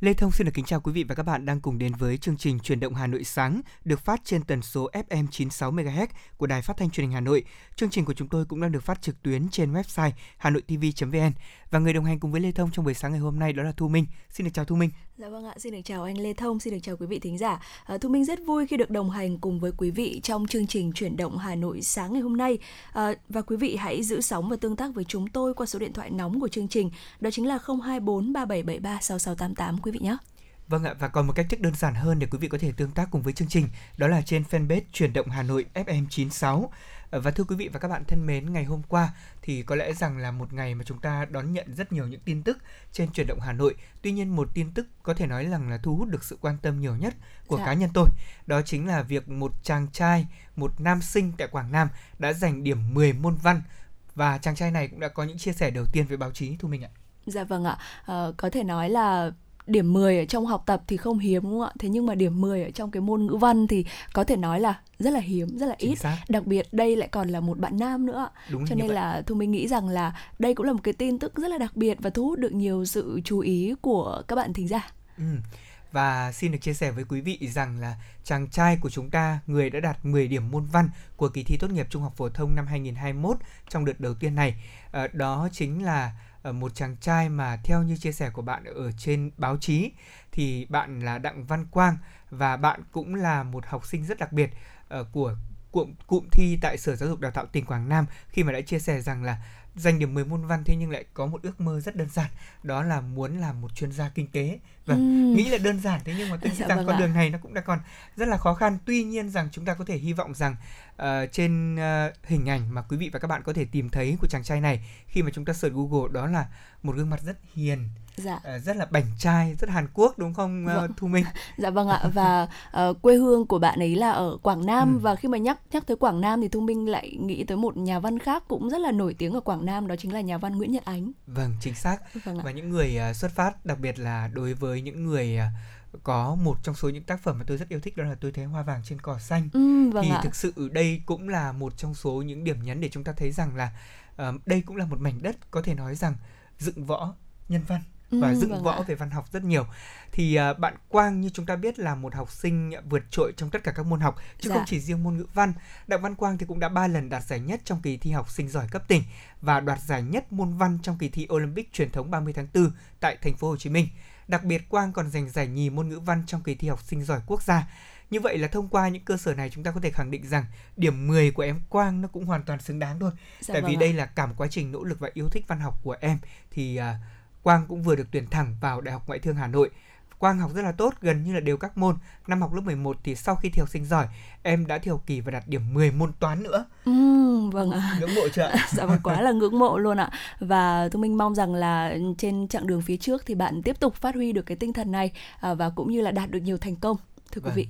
Lê Thông xin được kính chào quý vị và các bạn đang cùng đến với chương trình Truyền động Hà Nội sáng được phát trên tần số FM 96 MHz của Đài Phát thanh Truyền hình Hà Nội. Chương trình của chúng tôi cũng đang được phát trực tuyến trên website hanoitv.vn và người đồng hành cùng với Lê Thông trong buổi sáng ngày hôm nay đó là Thu Minh. Xin được chào Thu Minh. Dạ vâng ạ, xin được chào anh Lê Thông, xin được chào quý vị thính giả. À, Thu Minh rất vui khi được đồng hành cùng với quý vị trong chương trình chuyển động Hà Nội sáng ngày hôm nay. À, và quý vị hãy giữ sóng và tương tác với chúng tôi qua số điện thoại nóng của chương trình, đó chính là 024 3773 6688 quý vị nhé. Vâng ạ, và còn một cách thức đơn giản hơn để quý vị có thể tương tác cùng với chương trình, đó là trên fanpage Chuyển động Hà Nội FM 96. Ờ, và thưa quý vị và các bạn thân mến, ngày hôm qua thì có lẽ rằng là một ngày mà chúng ta đón nhận rất nhiều những tin tức trên chuyển động Hà Nội. Tuy nhiên một tin tức có thể nói rằng là thu hút được sự quan tâm nhiều nhất của dạ. cá nhân tôi. Đó chính là việc một chàng trai, một nam sinh tại Quảng Nam đã giành điểm 10 môn văn và chàng trai này cũng đã có những chia sẻ đầu tiên với báo chí thu mình ạ. Dạ vâng ạ, à, có thể nói là điểm 10 ở trong học tập thì không hiếm đúng không ạ? Thế nhưng mà điểm 10 ở trong cái môn ngữ văn thì có thể nói là rất là hiếm, rất là Chính ít. Xác. Đặc biệt đây lại còn là một bạn nam nữa. Đúng Cho nên vậy. là Thu Minh nghĩ rằng là đây cũng là một cái tin tức rất là đặc biệt và thu hút được nhiều sự chú ý của các bạn thính giả. Ừ. Và xin được chia sẻ với quý vị rằng là chàng trai của chúng ta, người đã đạt 10 điểm môn văn của kỳ thi tốt nghiệp trung học phổ thông năm 2021 trong đợt đầu tiên này, ờ, đó chính là Ờ, một chàng trai mà theo như chia sẻ của bạn ở trên báo chí, thì bạn là Đặng Văn Quang và bạn cũng là một học sinh rất đặc biệt ờ, của cụm cụm thi tại Sở Giáo dục Đào tạo tỉnh Quảng Nam khi mà đã chia sẻ rằng là giành điểm 10 môn văn thế nhưng lại có một ước mơ rất đơn giản đó là muốn làm một chuyên gia kinh tế và uhm. nghĩ là đơn giản thế nhưng mà tôi nghĩ dạ, rằng vâng con ạ. đường này nó cũng đã còn rất là khó khăn tuy nhiên rằng chúng ta có thể hy vọng rằng uh, trên uh, hình ảnh mà quý vị và các bạn có thể tìm thấy của chàng trai này khi mà chúng ta search Google đó là một gương mặt rất hiền dạ. uh, rất là bảnh trai rất Hàn Quốc đúng không uh, vâng. Thu Minh dạ vâng ạ và uh, quê hương của bạn ấy là ở Quảng Nam ừ. và khi mà nhắc nhắc tới Quảng Nam thì Thu Minh lại nghĩ tới một nhà văn khác cũng rất là nổi tiếng ở Quảng Nam đó chính là nhà văn Nguyễn Nhật Ánh vâng chính xác vâng ạ. và những người uh, xuất phát đặc biệt là đối với những người uh, có một trong số những tác phẩm mà tôi rất yêu thích đó là tôi thấy hoa vàng trên cỏ xanh ừ, vâng thì ạ. thực sự đây cũng là một trong số những điểm nhấn để chúng ta thấy rằng là uh, đây cũng là một mảnh đất có thể nói rằng dựng võ nhân văn và ừ, dựng vâng võ ạ. về văn học rất nhiều thì uh, bạn Quang như chúng ta biết là một học sinh vượt trội trong tất cả các môn học chứ dạ. không chỉ riêng môn ngữ văn Đặng Văn Quang thì cũng đã ba lần đạt giải nhất trong kỳ thi học sinh giỏi cấp tỉnh và đoạt giải nhất môn văn trong kỳ thi Olympic truyền thống 30 tháng 4 tại thành phố Hồ Chí Minh Đặc biệt Quang còn giành giải nhì môn ngữ văn trong kỳ thi học sinh giỏi quốc gia. Như vậy là thông qua những cơ sở này chúng ta có thể khẳng định rằng điểm 10 của em Quang nó cũng hoàn toàn xứng đáng thôi. Dạ Tại vâng vì ạ. đây là cả một quá trình nỗ lực và yêu thích văn học của em thì uh, Quang cũng vừa được tuyển thẳng vào Đại học Ngoại thương Hà Nội Quang học rất là tốt, gần như là đều các môn. Năm học lớp 11 thì sau khi thi học sinh giỏi, em đã thi học kỳ và đạt điểm 10 môn toán nữa. Ừ, vâng ạ. Ngưỡng mộ chưa dạ vâng, quá là ngưỡng mộ luôn ạ. Và tôi minh mong rằng là trên chặng đường phía trước thì bạn tiếp tục phát huy được cái tinh thần này à, và cũng như là đạt được nhiều thành công. Thưa vâng. quý vị.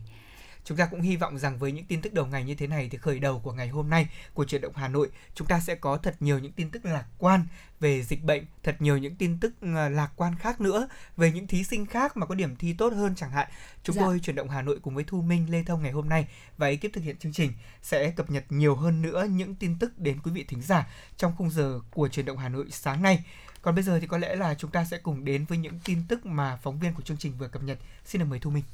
Chúng ta cũng hy vọng rằng với những tin tức đầu ngày như thế này thì khởi đầu của ngày hôm nay của chuyển động Hà Nội chúng ta sẽ có thật nhiều những tin tức lạc quan về dịch bệnh, thật nhiều những tin tức ờ, lạc quan khác nữa về những thí sinh khác mà có điểm thi tốt hơn chẳng hạn. Chúng dạ. tôi chuyển động Hà Nội cùng với Thu Minh, Lê Thông ngày hôm nay và ekip thực hiện chương trình sẽ cập nhật nhiều hơn nữa những tin tức đến quý vị thính giả trong khung giờ của chuyển động Hà Nội sáng nay. Còn bây giờ thì có lẽ là chúng ta sẽ cùng đến với những tin tức mà phóng viên của chương trình vừa cập nhật. Xin được mời Thu Minh.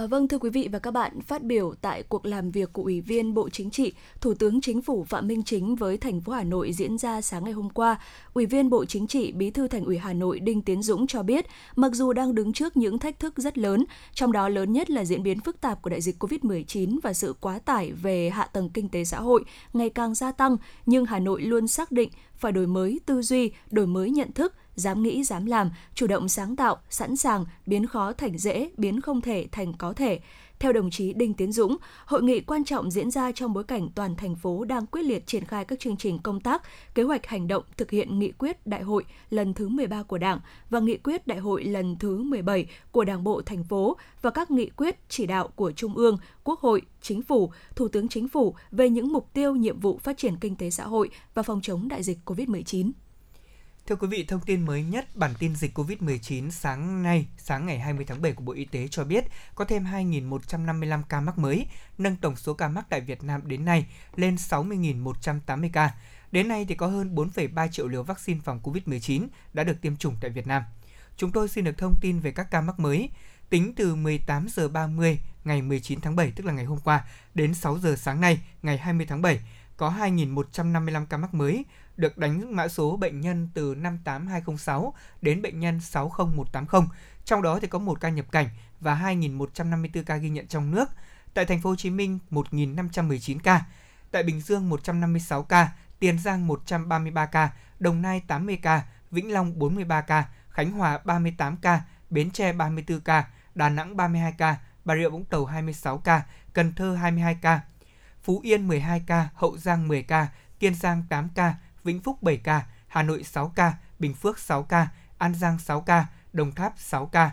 À, vâng thưa quý vị và các bạn, phát biểu tại cuộc làm việc của Ủy viên Bộ Chính trị, Thủ tướng Chính phủ Phạm Minh Chính với thành phố Hà Nội diễn ra sáng ngày hôm qua, Ủy viên Bộ Chính trị, Bí thư Thành ủy Hà Nội Đinh Tiến Dũng cho biết, mặc dù đang đứng trước những thách thức rất lớn, trong đó lớn nhất là diễn biến phức tạp của đại dịch COVID-19 và sự quá tải về hạ tầng kinh tế xã hội ngày càng gia tăng, nhưng Hà Nội luôn xác định phải đổi mới tư duy, đổi mới nhận thức, dám nghĩ, dám làm, chủ động sáng tạo, sẵn sàng biến khó thành dễ, biến không thể thành có thể. Theo đồng chí Đinh Tiến Dũng, hội nghị quan trọng diễn ra trong bối cảnh toàn thành phố đang quyết liệt triển khai các chương trình công tác, kế hoạch hành động thực hiện nghị quyết đại hội lần thứ 13 của Đảng và nghị quyết đại hội lần thứ 17 của Đảng bộ thành phố và các nghị quyết chỉ đạo của Trung ương, Quốc hội, Chính phủ, Thủ tướng Chính phủ về những mục tiêu nhiệm vụ phát triển kinh tế xã hội và phòng chống đại dịch COVID-19. Thưa quý vị, thông tin mới nhất bản tin dịch COVID-19 sáng nay, sáng ngày 20 tháng 7 của Bộ Y tế cho biết có thêm 2.155 ca mắc mới, nâng tổng số ca mắc tại Việt Nam đến nay lên 60.180 ca. Đến nay thì có hơn 4,3 triệu liều vaccine phòng COVID-19 đã được tiêm chủng tại Việt Nam. Chúng tôi xin được thông tin về các ca mắc mới. Tính từ 18 giờ 30 ngày 19 tháng 7 tức là ngày hôm qua đến 6 giờ sáng nay ngày 20 tháng 7 có 2.155 ca mắc mới, được đánh mã số bệnh nhân từ 58206 đến bệnh nhân 60180. Trong đó thì có một ca nhập cảnh và 2.154 ca ghi nhận trong nước. Tại thành phố Hồ Chí Minh 1.519 ca, tại Bình Dương 156 ca, Tiền Giang 133 ca, Đồng Nai 80 ca, Vĩnh Long 43 ca, Khánh Hòa 38 ca, Bến Tre 34 ca, Đà Nẵng 32 ca, Bà Rịa Vũng Tàu 26 ca, Cần Thơ 22 ca, Phú Yên 12 ca, Hậu Giang 10 ca, Kiên Giang 8 ca, Vĩnh Phúc 7 ca, Hà Nội 6 ca, Bình Phước 6 ca, An Giang 6 ca, Đồng Tháp 6 ca.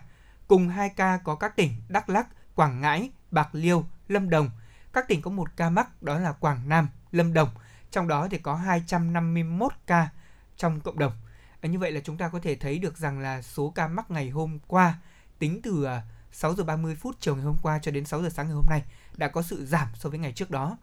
Cùng 2 ca có các tỉnh Đắk lắc, Quảng Ngãi, Bạc Liêu, Lâm Đồng. Các tỉnh có một ca mắc đó là Quảng Nam, Lâm Đồng. Trong đó thì có 251 ca trong cộng đồng. À, như vậy là chúng ta có thể thấy được rằng là số ca mắc ngày hôm qua tính từ à, 6 giờ 30 phút chiều ngày hôm qua cho đến 6 giờ sáng ngày hôm nay đã có sự giảm so với ngày trước đó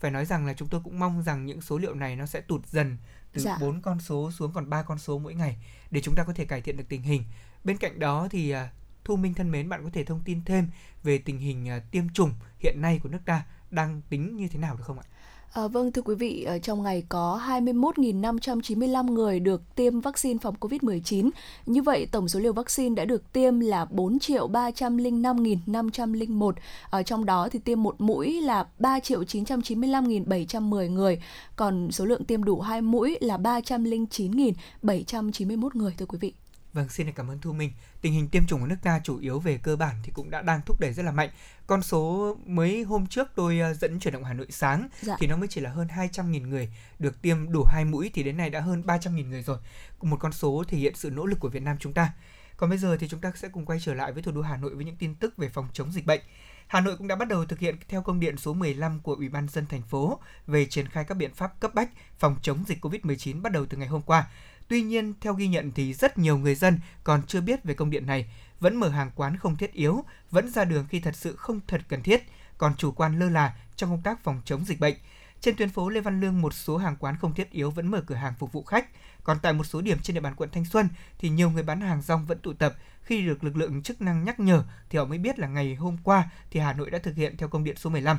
phải nói rằng là chúng tôi cũng mong rằng những số liệu này nó sẽ tụt dần từ dạ. 4 con số xuống còn 3 con số mỗi ngày để chúng ta có thể cải thiện được tình hình. Bên cạnh đó thì uh, Thu Minh thân mến, bạn có thể thông tin thêm về tình hình uh, tiêm chủng hiện nay của nước ta đang tính như thế nào được không ạ? À, vâng thưa quý vị, ờ, trong ngày có 21.595 người được tiêm vaccine phòng COVID-19. Như vậy tổng số liều vaccine đã được tiêm là 4 triệu 305.501. Ở ờ, trong đó thì tiêm một mũi là 3 triệu 995.710 người, còn số lượng tiêm đủ hai mũi là 309.791 người thưa quý vị. Vâng, xin cảm ơn Thu Minh. Tình hình tiêm chủng của nước ta chủ yếu về cơ bản thì cũng đã đang thúc đẩy rất là mạnh. Con số mới hôm trước tôi ờ, dẫn chuyển động Hà Nội sáng dạ. thì nó mới chỉ là hơn 200.000 người được tiêm đủ hai mũi thì đến nay đã hơn 300.000 người rồi. Một con số thể hiện sự nỗ lực của Việt Nam chúng ta. Còn bây giờ thì chúng ta sẽ cùng quay trở lại với thủ đô Hà Nội với những tin tức về phòng chống dịch bệnh. Hà Nội cũng đã bắt đầu thực hiện theo công điện số 15 của Ủy ban dân thành phố về triển khai các biện pháp cấp bách phòng chống dịch COVID-19 bắt đầu từ ngày hôm qua. Tuy nhiên, theo ghi nhận thì rất nhiều người dân còn chưa biết về công điện này, vẫn mở hàng quán không thiết yếu, vẫn ra đường khi thật sự không thật cần thiết, còn chủ quan lơ là trong công tác phòng chống dịch bệnh. Trên tuyến phố Lê Văn Lương, một số hàng quán không thiết yếu vẫn mở cửa hàng phục vụ khách. Còn tại một số điểm trên địa bàn quận Thanh Xuân thì nhiều người bán hàng rong vẫn tụ tập. Khi được lực lượng chức năng nhắc nhở thì họ mới biết là ngày hôm qua thì Hà Nội đã thực hiện theo công điện số 15.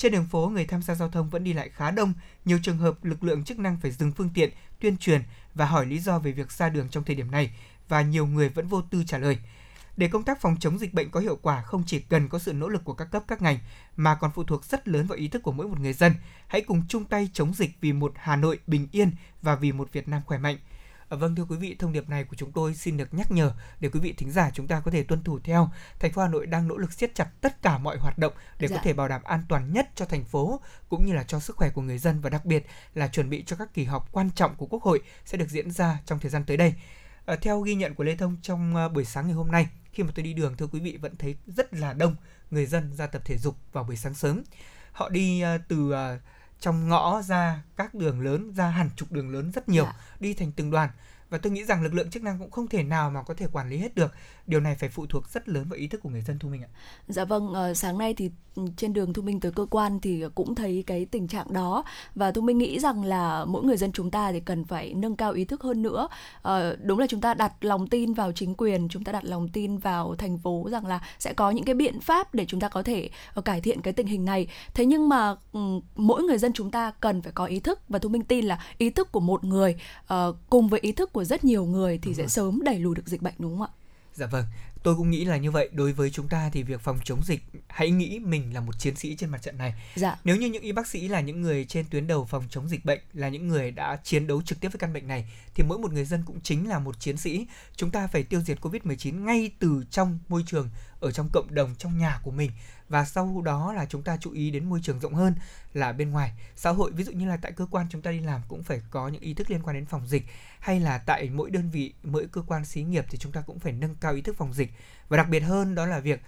Trên đường phố, người tham gia giao thông vẫn đi lại khá đông. Nhiều trường hợp lực lượng chức năng phải dừng phương tiện, tuyên truyền và hỏi lý do về việc ra đường trong thời điểm này và nhiều người vẫn vô tư trả lời. Để công tác phòng chống dịch bệnh có hiệu quả không chỉ cần có sự nỗ lực của các cấp các ngành mà còn phụ thuộc rất lớn vào ý thức của mỗi một người dân. Hãy cùng chung tay chống dịch vì một Hà Nội bình yên và vì một Việt Nam khỏe mạnh. À, vâng thưa quý vị, thông điệp này của chúng tôi xin được nhắc nhở để quý vị thính giả chúng ta có thể tuân thủ theo. Thành phố Hà Nội đang nỗ lực siết chặt tất cả mọi hoạt động để dạ. có thể bảo đảm an toàn nhất cho thành phố cũng như là cho sức khỏe của người dân và đặc biệt là chuẩn bị cho các kỳ họp quan trọng của Quốc hội sẽ được diễn ra trong thời gian tới đây. À, theo ghi nhận của Lê Thông trong uh, buổi sáng ngày hôm nay, khi mà tôi đi đường thưa quý vị vẫn thấy rất là đông người dân ra tập thể dục vào buổi sáng sớm. Họ đi uh, từ uh, trong ngõ ra các đường lớn ra hàng chục đường lớn rất nhiều dạ. đi thành từng đoàn và tôi nghĩ rằng lực lượng chức năng cũng không thể nào mà có thể quản lý hết được. Điều này phải phụ thuộc rất lớn vào ý thức của người dân thu minh ạ. Dạ vâng ờ, sáng nay thì ừ, trên đường thu minh tới cơ quan thì cũng thấy cái tình trạng đó. Và thu minh nghĩ rằng là mỗi người dân chúng ta thì cần phải nâng cao ý thức hơn nữa. Ờ, đúng là chúng ta đặt lòng tin vào chính quyền chúng ta đặt lòng tin vào thành phố rằng là sẽ có những cái biện pháp để chúng ta có thể ờ, cải thiện cái tình hình này. Thế nhưng mà ừ, mỗi người dân chúng ta cần phải có ý thức. Và thu minh tin là ý thức của một người uh, cùng với ý thức của rất nhiều người thì đúng sẽ rồi. sớm đẩy lùi được dịch bệnh đúng không ạ Dạ vâng, tôi cũng nghĩ là như vậy. Đối với chúng ta thì việc phòng chống dịch, hãy nghĩ mình là một chiến sĩ trên mặt trận này. Dạ. Nếu như những y bác sĩ là những người trên tuyến đầu phòng chống dịch bệnh, là những người đã chiến đấu trực tiếp với căn bệnh này, thì mỗi một người dân cũng chính là một chiến sĩ. Chúng ta phải tiêu diệt Covid-19 ngay từ trong môi trường, ở trong cộng đồng, trong nhà của mình và sau đó là chúng ta chú ý đến môi trường rộng hơn là bên ngoài. Xã hội ví dụ như là tại cơ quan chúng ta đi làm cũng phải có những ý thức liên quan đến phòng dịch. Hay là tại mỗi đơn vị mỗi cơ quan xí nghiệp thì chúng ta cũng phải nâng cao ý thức phòng dịch. Và đặc biệt hơn đó là việc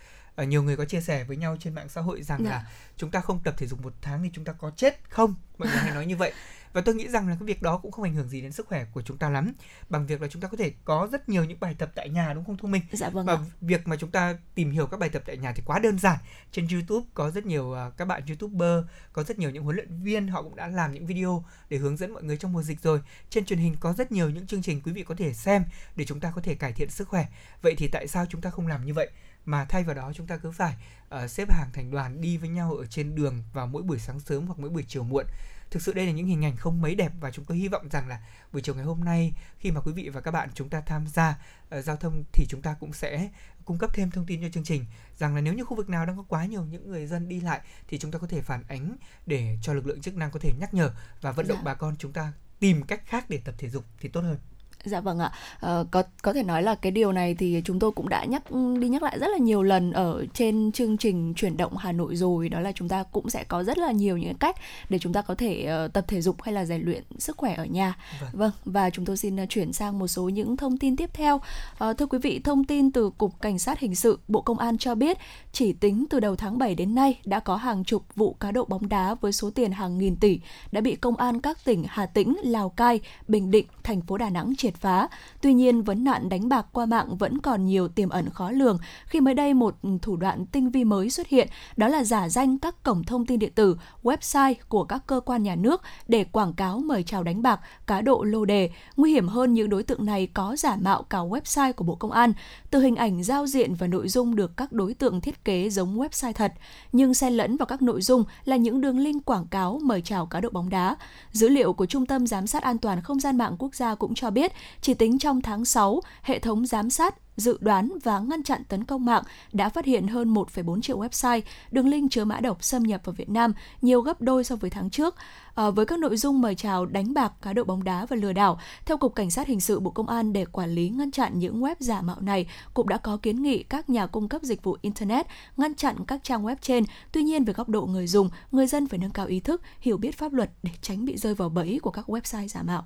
uh, nhiều người có chia sẻ với nhau trên mạng xã hội rằng dạ. là chúng ta không tập thể dục một tháng thì chúng ta có chết không? Mọi người hay nói như vậy và tôi nghĩ rằng là cái việc đó cũng không ảnh hưởng gì đến sức khỏe của chúng ta lắm. Bằng việc là chúng ta có thể có rất nhiều những bài tập tại nhà đúng không thu minh? Dạ vâng và ạ. việc mà chúng ta tìm hiểu các bài tập tại nhà thì quá đơn giản. Trên youtube có rất nhiều uh, các bạn youtuber có rất nhiều những huấn luyện viên họ cũng đã làm những video để hướng dẫn mọi người trong mùa dịch rồi. Trên truyền hình có rất nhiều những chương trình quý vị có thể xem để chúng ta có thể cải thiện sức khỏe. Vậy thì tại sao chúng ta không làm như vậy? Mà thay vào đó chúng ta cứ phải uh, xếp hàng thành đoàn đi với nhau ở trên đường vào mỗi buổi sáng sớm hoặc mỗi buổi chiều muộn thực sự đây là những hình ảnh không mấy đẹp và chúng tôi hy vọng rằng là buổi chiều ngày hôm nay khi mà quý vị và các bạn chúng ta tham gia uh, giao thông thì chúng ta cũng sẽ cung cấp thêm thông tin cho chương trình rằng là nếu như khu vực nào đang có quá nhiều những người dân đi lại thì chúng ta có thể phản ánh để cho lực lượng chức năng có thể nhắc nhở và vận động dạ. bà con chúng ta tìm cách khác để tập thể dục thì tốt hơn. Dạ vâng ạ. À, có có thể nói là cái điều này thì chúng tôi cũng đã nhắc đi nhắc lại rất là nhiều lần ở trên chương trình chuyển động Hà Nội rồi đó là chúng ta cũng sẽ có rất là nhiều những cách để chúng ta có thể uh, tập thể dục hay là rèn luyện sức khỏe ở nhà. Vâng. vâng và chúng tôi xin uh, chuyển sang một số những thông tin tiếp theo. Uh, thưa quý vị, thông tin từ cục cảnh sát hình sự Bộ Công an cho biết chỉ tính từ đầu tháng 7 đến nay đã có hàng chục vụ cá độ bóng đá với số tiền hàng nghìn tỷ đã bị công an các tỉnh Hà Tĩnh, Lào Cai, Bình Định, thành phố Đà Nẵng triệt triệt phá. Tuy nhiên, vấn nạn đánh bạc qua mạng vẫn còn nhiều tiềm ẩn khó lường khi mới đây một thủ đoạn tinh vi mới xuất hiện, đó là giả danh các cổng thông tin điện tử, website của các cơ quan nhà nước để quảng cáo mời chào đánh bạc, cá độ lô đề. Nguy hiểm hơn những đối tượng này có giả mạo cả website của Bộ Công an, từ hình ảnh giao diện và nội dung được các đối tượng thiết kế giống website thật, nhưng xen lẫn vào các nội dung là những đường link quảng cáo mời chào cá độ bóng đá. Dữ liệu của Trung tâm Giám sát An toàn Không gian mạng quốc gia cũng cho biết chỉ tính trong tháng 6, hệ thống giám sát dự đoán và ngăn chặn tấn công mạng đã phát hiện hơn 1,4 triệu website đường link chứa mã độc xâm nhập vào Việt Nam, nhiều gấp đôi so với tháng trước. À, với các nội dung mời chào đánh bạc, cá độ bóng đá và lừa đảo, theo Cục Cảnh sát Hình sự Bộ Công an để quản lý ngăn chặn những web giả mạo này, Cục đã có kiến nghị các nhà cung cấp dịch vụ Internet ngăn chặn các trang web trên. Tuy nhiên, về góc độ người dùng, người dân phải nâng cao ý thức, hiểu biết pháp luật để tránh bị rơi vào bẫy của các website giả mạo.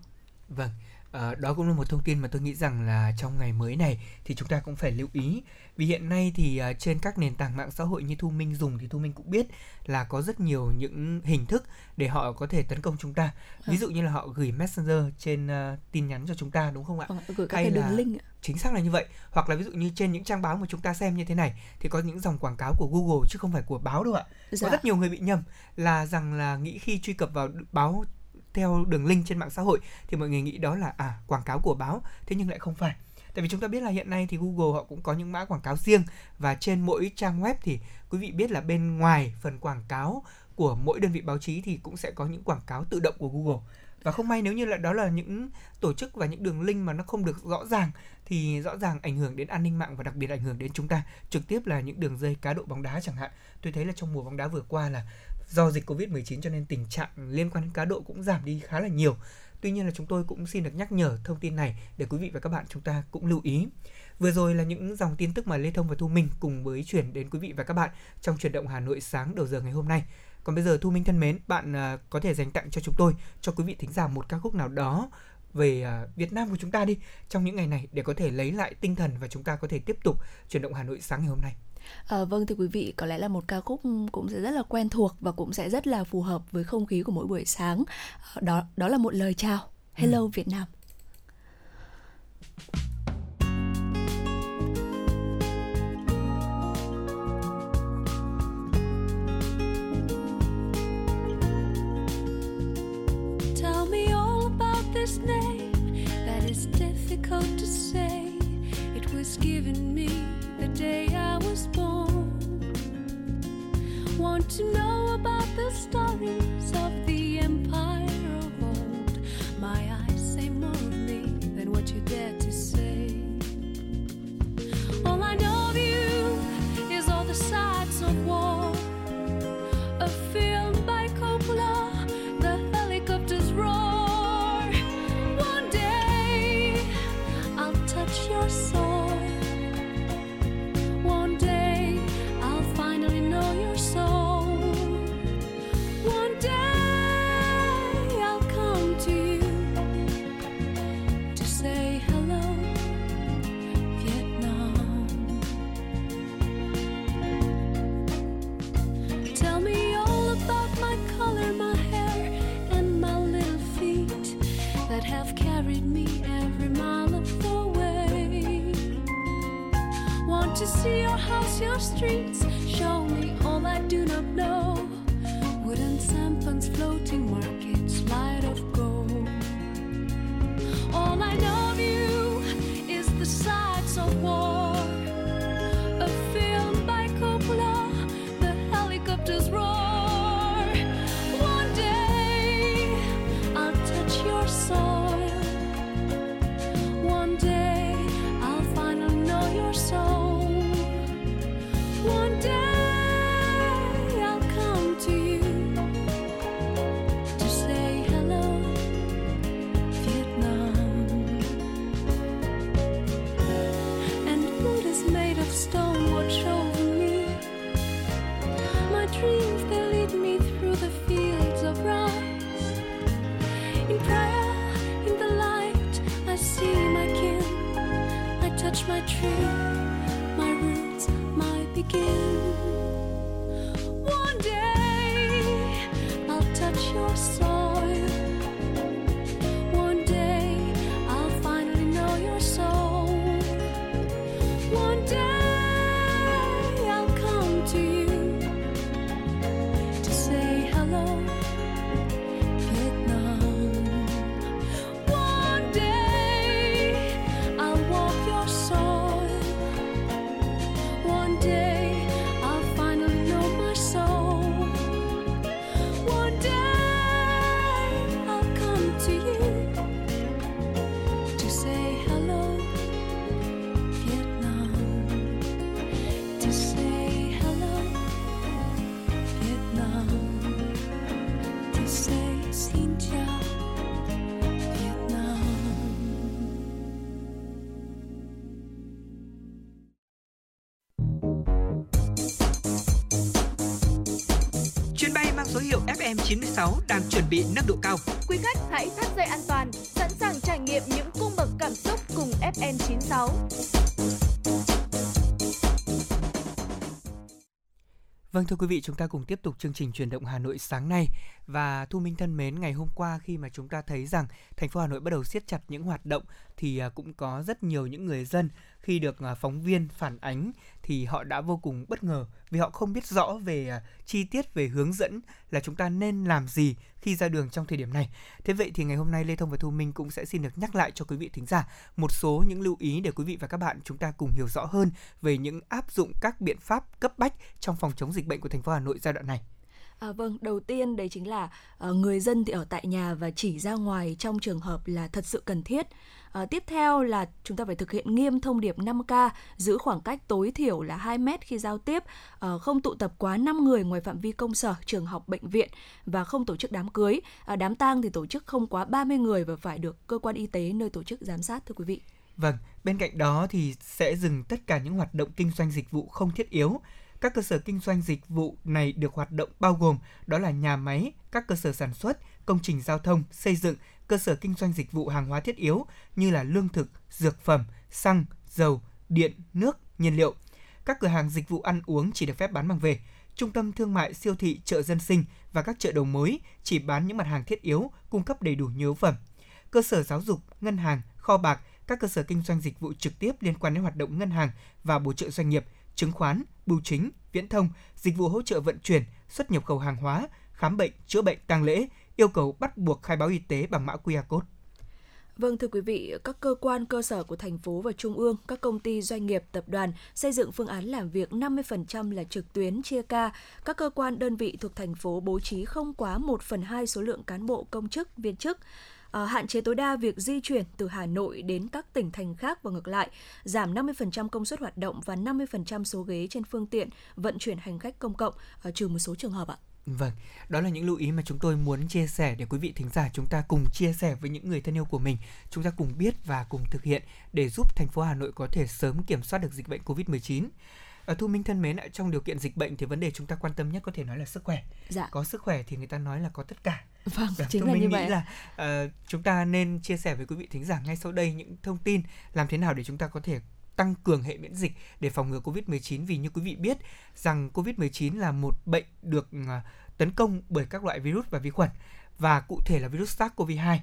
Vâng, À, đó cũng là một thông tin mà tôi nghĩ rằng là trong ngày mới này thì chúng ta cũng phải lưu ý vì hiện nay thì uh, trên các nền tảng mạng xã hội như Thu Minh dùng thì Thu Minh cũng biết là có rất nhiều những hình thức để họ có thể tấn công chúng ta. Ví vâng. dụ như là họ gửi messenger trên uh, tin nhắn cho chúng ta đúng không ạ? Ờ, gửi các Hay cái đường là... link chính xác là như vậy hoặc là ví dụ như trên những trang báo mà chúng ta xem như thế này thì có những dòng quảng cáo của Google chứ không phải của báo đâu ạ. Dạ. Có rất nhiều người bị nhầm là rằng là nghĩ khi truy cập vào báo theo đường link trên mạng xã hội thì mọi người nghĩ đó là à quảng cáo của báo. Thế nhưng lại không phải. Tại vì chúng ta biết là hiện nay thì Google họ cũng có những mã quảng cáo riêng và trên mỗi trang web thì quý vị biết là bên ngoài phần quảng cáo của mỗi đơn vị báo chí thì cũng sẽ có những quảng cáo tự động của Google. Và không may nếu như là đó là những tổ chức và những đường link mà nó không được rõ ràng thì rõ ràng ảnh hưởng đến an ninh mạng và đặc biệt ảnh hưởng đến chúng ta, trực tiếp là những đường dây cá độ bóng đá chẳng hạn. Tôi thấy là trong mùa bóng đá vừa qua là do dịch Covid-19 cho nên tình trạng liên quan đến cá độ cũng giảm đi khá là nhiều. Tuy nhiên là chúng tôi cũng xin được nhắc nhở thông tin này để quý vị và các bạn chúng ta cũng lưu ý. Vừa rồi là những dòng tin tức mà Lê Thông và Thu Minh cùng với chuyển đến quý vị và các bạn trong chuyển động Hà Nội sáng đầu giờ ngày hôm nay. Còn bây giờ Thu Minh thân mến, bạn à, có thể dành tặng cho chúng tôi, cho quý vị thính giả một ca khúc nào đó về à, Việt Nam của chúng ta đi trong những ngày này để có thể lấy lại tinh thần và chúng ta có thể tiếp tục chuyển động Hà Nội sáng ngày hôm nay. À, vâng thưa quý vị, có lẽ là một ca khúc cũng sẽ rất là quen thuộc và cũng sẽ rất là phù hợp với không khí của mỗi buổi sáng. À, đó đó là một lời chào. Hello ừ. Việt Nam. Tell me all about this name that is difficult to say. It was given me the day I was born. Want to know about the stories of the empire of old? My eyes say more of me than what you dare to say. All I know to see your house, your streets. Hiệu FM96 đang chuẩn bị nâng độ cao. Quý khách hãy thắt dây an toàn, sẵn sàng trải nghiệm những cung bậc cảm xúc cùng FN96. Vâng thưa quý vị, chúng ta cùng tiếp tục chương trình truyền động Hà Nội sáng nay và Thu Minh thân mến, ngày hôm qua khi mà chúng ta thấy rằng thành phố Hà Nội bắt đầu siết chặt những hoạt động thì à, cũng có rất nhiều những người dân khi được à, phóng viên phản ánh thì họ đã vô cùng bất ngờ vì họ không biết rõ về à, chi tiết về hướng dẫn là chúng ta nên làm gì khi ra đường trong thời điểm này. Thế vậy thì ngày hôm nay Lê Thông và Thu Minh cũng sẽ xin được nhắc lại cho quý vị thính giả một số những lưu ý để quý vị và các bạn chúng ta cùng hiểu rõ hơn về những áp dụng các biện pháp cấp bách trong phòng chống dịch bệnh của thành phố Hà Nội giai đoạn này. À, vâng, đầu tiên đấy chính là uh, người dân thì ở tại nhà và chỉ ra ngoài trong trường hợp là thật sự cần thiết. À, tiếp theo là chúng ta phải thực hiện nghiêm thông điệp 5K, giữ khoảng cách tối thiểu là 2 mét khi giao tiếp, à, không tụ tập quá 5 người ngoài phạm vi công sở, trường học, bệnh viện và không tổ chức đám cưới. À, đám tang thì tổ chức không quá 30 người và phải được cơ quan y tế nơi tổ chức giám sát thưa quý vị. Vâng, bên cạnh đó thì sẽ dừng tất cả những hoạt động kinh doanh dịch vụ không thiết yếu. Các cơ sở kinh doanh dịch vụ này được hoạt động bao gồm đó là nhà máy, các cơ sở sản xuất, công trình giao thông, xây dựng, cơ sở kinh doanh dịch vụ hàng hóa thiết yếu như là lương thực, dược phẩm, xăng, dầu, điện, nước, nhiên liệu. Các cửa hàng dịch vụ ăn uống chỉ được phép bán mang về. Trung tâm thương mại, siêu thị, chợ dân sinh và các chợ đầu mối chỉ bán những mặt hàng thiết yếu, cung cấp đầy đủ nhu yếu phẩm. Cơ sở giáo dục, ngân hàng, kho bạc, các cơ sở kinh doanh dịch vụ trực tiếp liên quan đến hoạt động ngân hàng và bổ trợ doanh nghiệp, chứng khoán, bưu chính, viễn thông, dịch vụ hỗ trợ vận chuyển, xuất nhập khẩu hàng hóa, khám bệnh, chữa bệnh, tang lễ, yêu cầu bắt buộc khai báo y tế bằng mã QR code. Vâng thưa quý vị, các cơ quan cơ sở của thành phố và trung ương, các công ty doanh nghiệp, tập đoàn xây dựng phương án làm việc 50% là trực tuyến chia ca. Các cơ quan đơn vị thuộc thành phố bố trí không quá 1 phần 2 số lượng cán bộ công chức, viên chức. À, hạn chế tối đa việc di chuyển từ Hà Nội đến các tỉnh thành khác và ngược lại, giảm 50% công suất hoạt động và 50% số ghế trên phương tiện vận chuyển hành khách công cộng, à, trừ một số trường hợp ạ. Vâng, đó là những lưu ý mà chúng tôi muốn chia sẻ để quý vị thính giả chúng ta cùng chia sẻ với những người thân yêu của mình. Chúng ta cùng biết và cùng thực hiện để giúp thành phố Hà Nội có thể sớm kiểm soát được dịch bệnh COVID-19. Ở Thu Minh thân mến, trong điều kiện dịch bệnh thì vấn đề chúng ta quan tâm nhất có thể nói là sức khỏe. Dạ. Có sức khỏe thì người ta nói là có tất cả. Vâng, Dạ, chính Thu là Minh như nghĩ vậy. là uh, chúng ta nên chia sẻ với quý vị thính giả ngay sau đây những thông tin làm thế nào để chúng ta có thể tăng cường hệ miễn dịch để phòng ngừa Covid-19 vì như quý vị biết rằng Covid-19 là một bệnh được à, tấn công bởi các loại virus và vi khuẩn, và cụ thể là virus SARS-CoV-2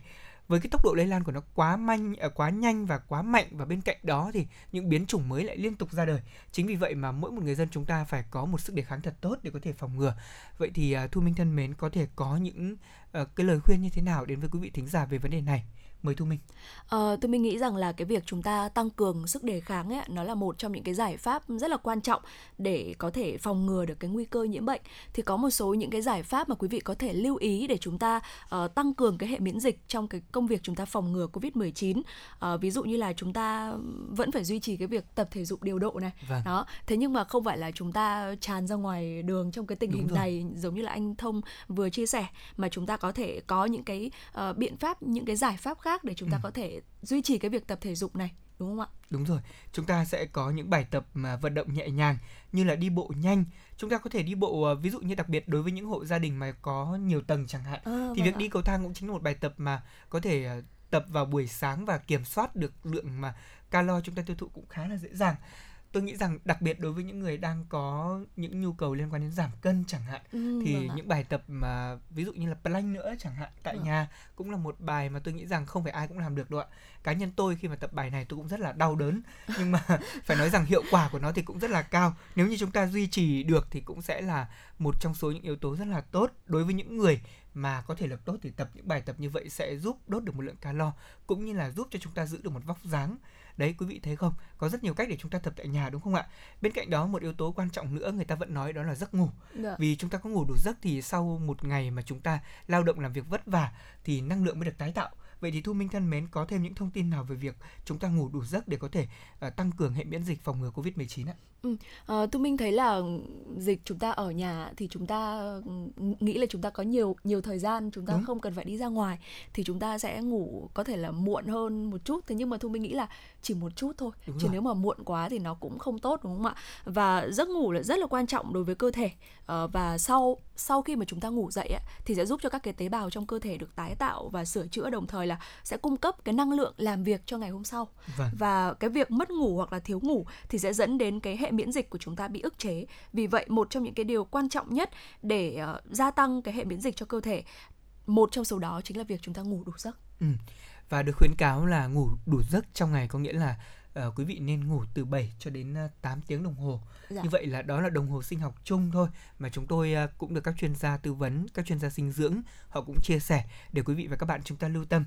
với cái tốc độ lây lan của nó quá manh à, quá nhanh và quá mạnh, và bên cạnh đó thì những biến chủng mới lại liên tục ra đời. Chính vì vậy mà mỗi một người dân chúng ta phải có một sức đề kháng thật tốt để có thể phòng ngừa. Vậy thì à, thu minh thân mến, có thể có những cái lời khuyên như thế nào đến với quý vị thính giả về vấn đề này? Mời thu minh ờ, tôi mình nghĩ rằng là cái việc chúng ta tăng cường sức đề kháng ấy nó là một trong những cái giải pháp rất là quan trọng để có thể phòng ngừa được cái nguy cơ nhiễm bệnh thì có một số những cái giải pháp mà quý vị có thể lưu ý để chúng ta uh, tăng cường cái hệ miễn dịch trong cái công việc chúng ta phòng ngừa covid 19 uh, ờ, ví dụ như là chúng ta vẫn phải duy trì cái việc tập thể dục điều độ này vâng. đó thế nhưng mà không phải là chúng ta tràn ra ngoài đường trong cái tình Đúng hình rồi. này giống như là anh thông vừa chia sẻ mà chúng ta có thể có những cái uh, biện pháp những cái giải pháp khác khác để chúng ta ừ. có thể duy trì cái việc tập thể dục này đúng không ạ? Đúng rồi, chúng ta sẽ có những bài tập mà vận động nhẹ nhàng như là đi bộ nhanh. Chúng ta có thể đi bộ ờ, ví dụ như đặc biệt đối với những hộ gia đình mà có nhiều tầng chẳng hạn à, thì vâng việc ạ. đi cầu thang cũng chính là một bài tập mà có thể ờ, tập vào buổi sáng và kiểm soát được lượng mà calo chúng ta tiêu thụ cũng khá là dễ dàng tôi nghĩ rằng đặc biệt đối với những người đang có những nhu cầu liên quan đến giảm cân chẳng hạn ừ, thì vâng những bài tập mà ví dụ như là plank nữa chẳng hạn tại ừ. nhà cũng là một bài mà tôi nghĩ rằng không phải ai cũng làm được đâu ạ. Cá nhân tôi khi mà tập bài này tôi cũng rất là đau đớn nhưng mà phải nói rằng hiệu quả của nó thì cũng rất là cao. Nếu như chúng ta duy trì được thì cũng sẽ là một trong số những yếu tố rất là tốt. Đối với những người mà có thể lực tốt thì tập những bài tập như vậy sẽ giúp đốt được một lượng calo cũng như là giúp cho chúng ta giữ được một vóc dáng đấy quý vị thấy không có rất nhiều cách để chúng ta tập tại nhà đúng không ạ bên cạnh đó một yếu tố quan trọng nữa người ta vẫn nói đó là giấc ngủ Được. vì chúng ta có ngủ đủ giấc thì sau một ngày mà chúng ta lao động làm việc vất vả thì năng lượng mới được tái tạo Vậy thì Thu Minh thân mến có thêm những thông tin nào về việc chúng ta ngủ đủ giấc để có thể uh, tăng cường hệ miễn dịch phòng ngừa Covid-19 ạ? Ừ, uh, Thu Minh thấy là dịch chúng ta ở nhà thì chúng ta nghĩ là chúng ta có nhiều nhiều thời gian chúng ta Đúng. không cần phải đi ra ngoài thì chúng ta sẽ ngủ có thể là muộn hơn một chút thế nhưng mà Thu Minh nghĩ là chỉ một chút thôi đúng chứ rồi. nếu mà muộn quá thì nó cũng không tốt đúng không ạ và giấc ngủ là rất là quan trọng đối với cơ thể uh, và sau sau khi mà chúng ta ngủ dậy ấy, thì sẽ giúp cho các cái tế bào trong cơ thể được tái tạo và sửa chữa đồng thời là sẽ cung cấp cái năng lượng làm việc cho ngày hôm sau vâng. và cái việc mất ngủ hoặc là thiếu ngủ thì sẽ dẫn đến cái hệ miễn dịch của chúng ta bị ức chế vì vậy một trong những cái điều quan trọng nhất để uh, gia tăng cái hệ miễn dịch cho cơ thể một trong số đó chính là việc chúng ta ngủ đủ giấc ừ. và được khuyến cáo là ngủ đủ giấc trong ngày có nghĩa là uh, quý vị nên ngủ từ 7 cho đến 8 ờ, tiếng đồng hồ. Dạ. Như vậy là đó là đồng hồ sinh học chung thôi mà chúng tôi uh, cũng được các chuyên gia tư vấn, các chuyên gia dinh dưỡng họ cũng chia sẻ để quý vị và các bạn chúng ta lưu tâm.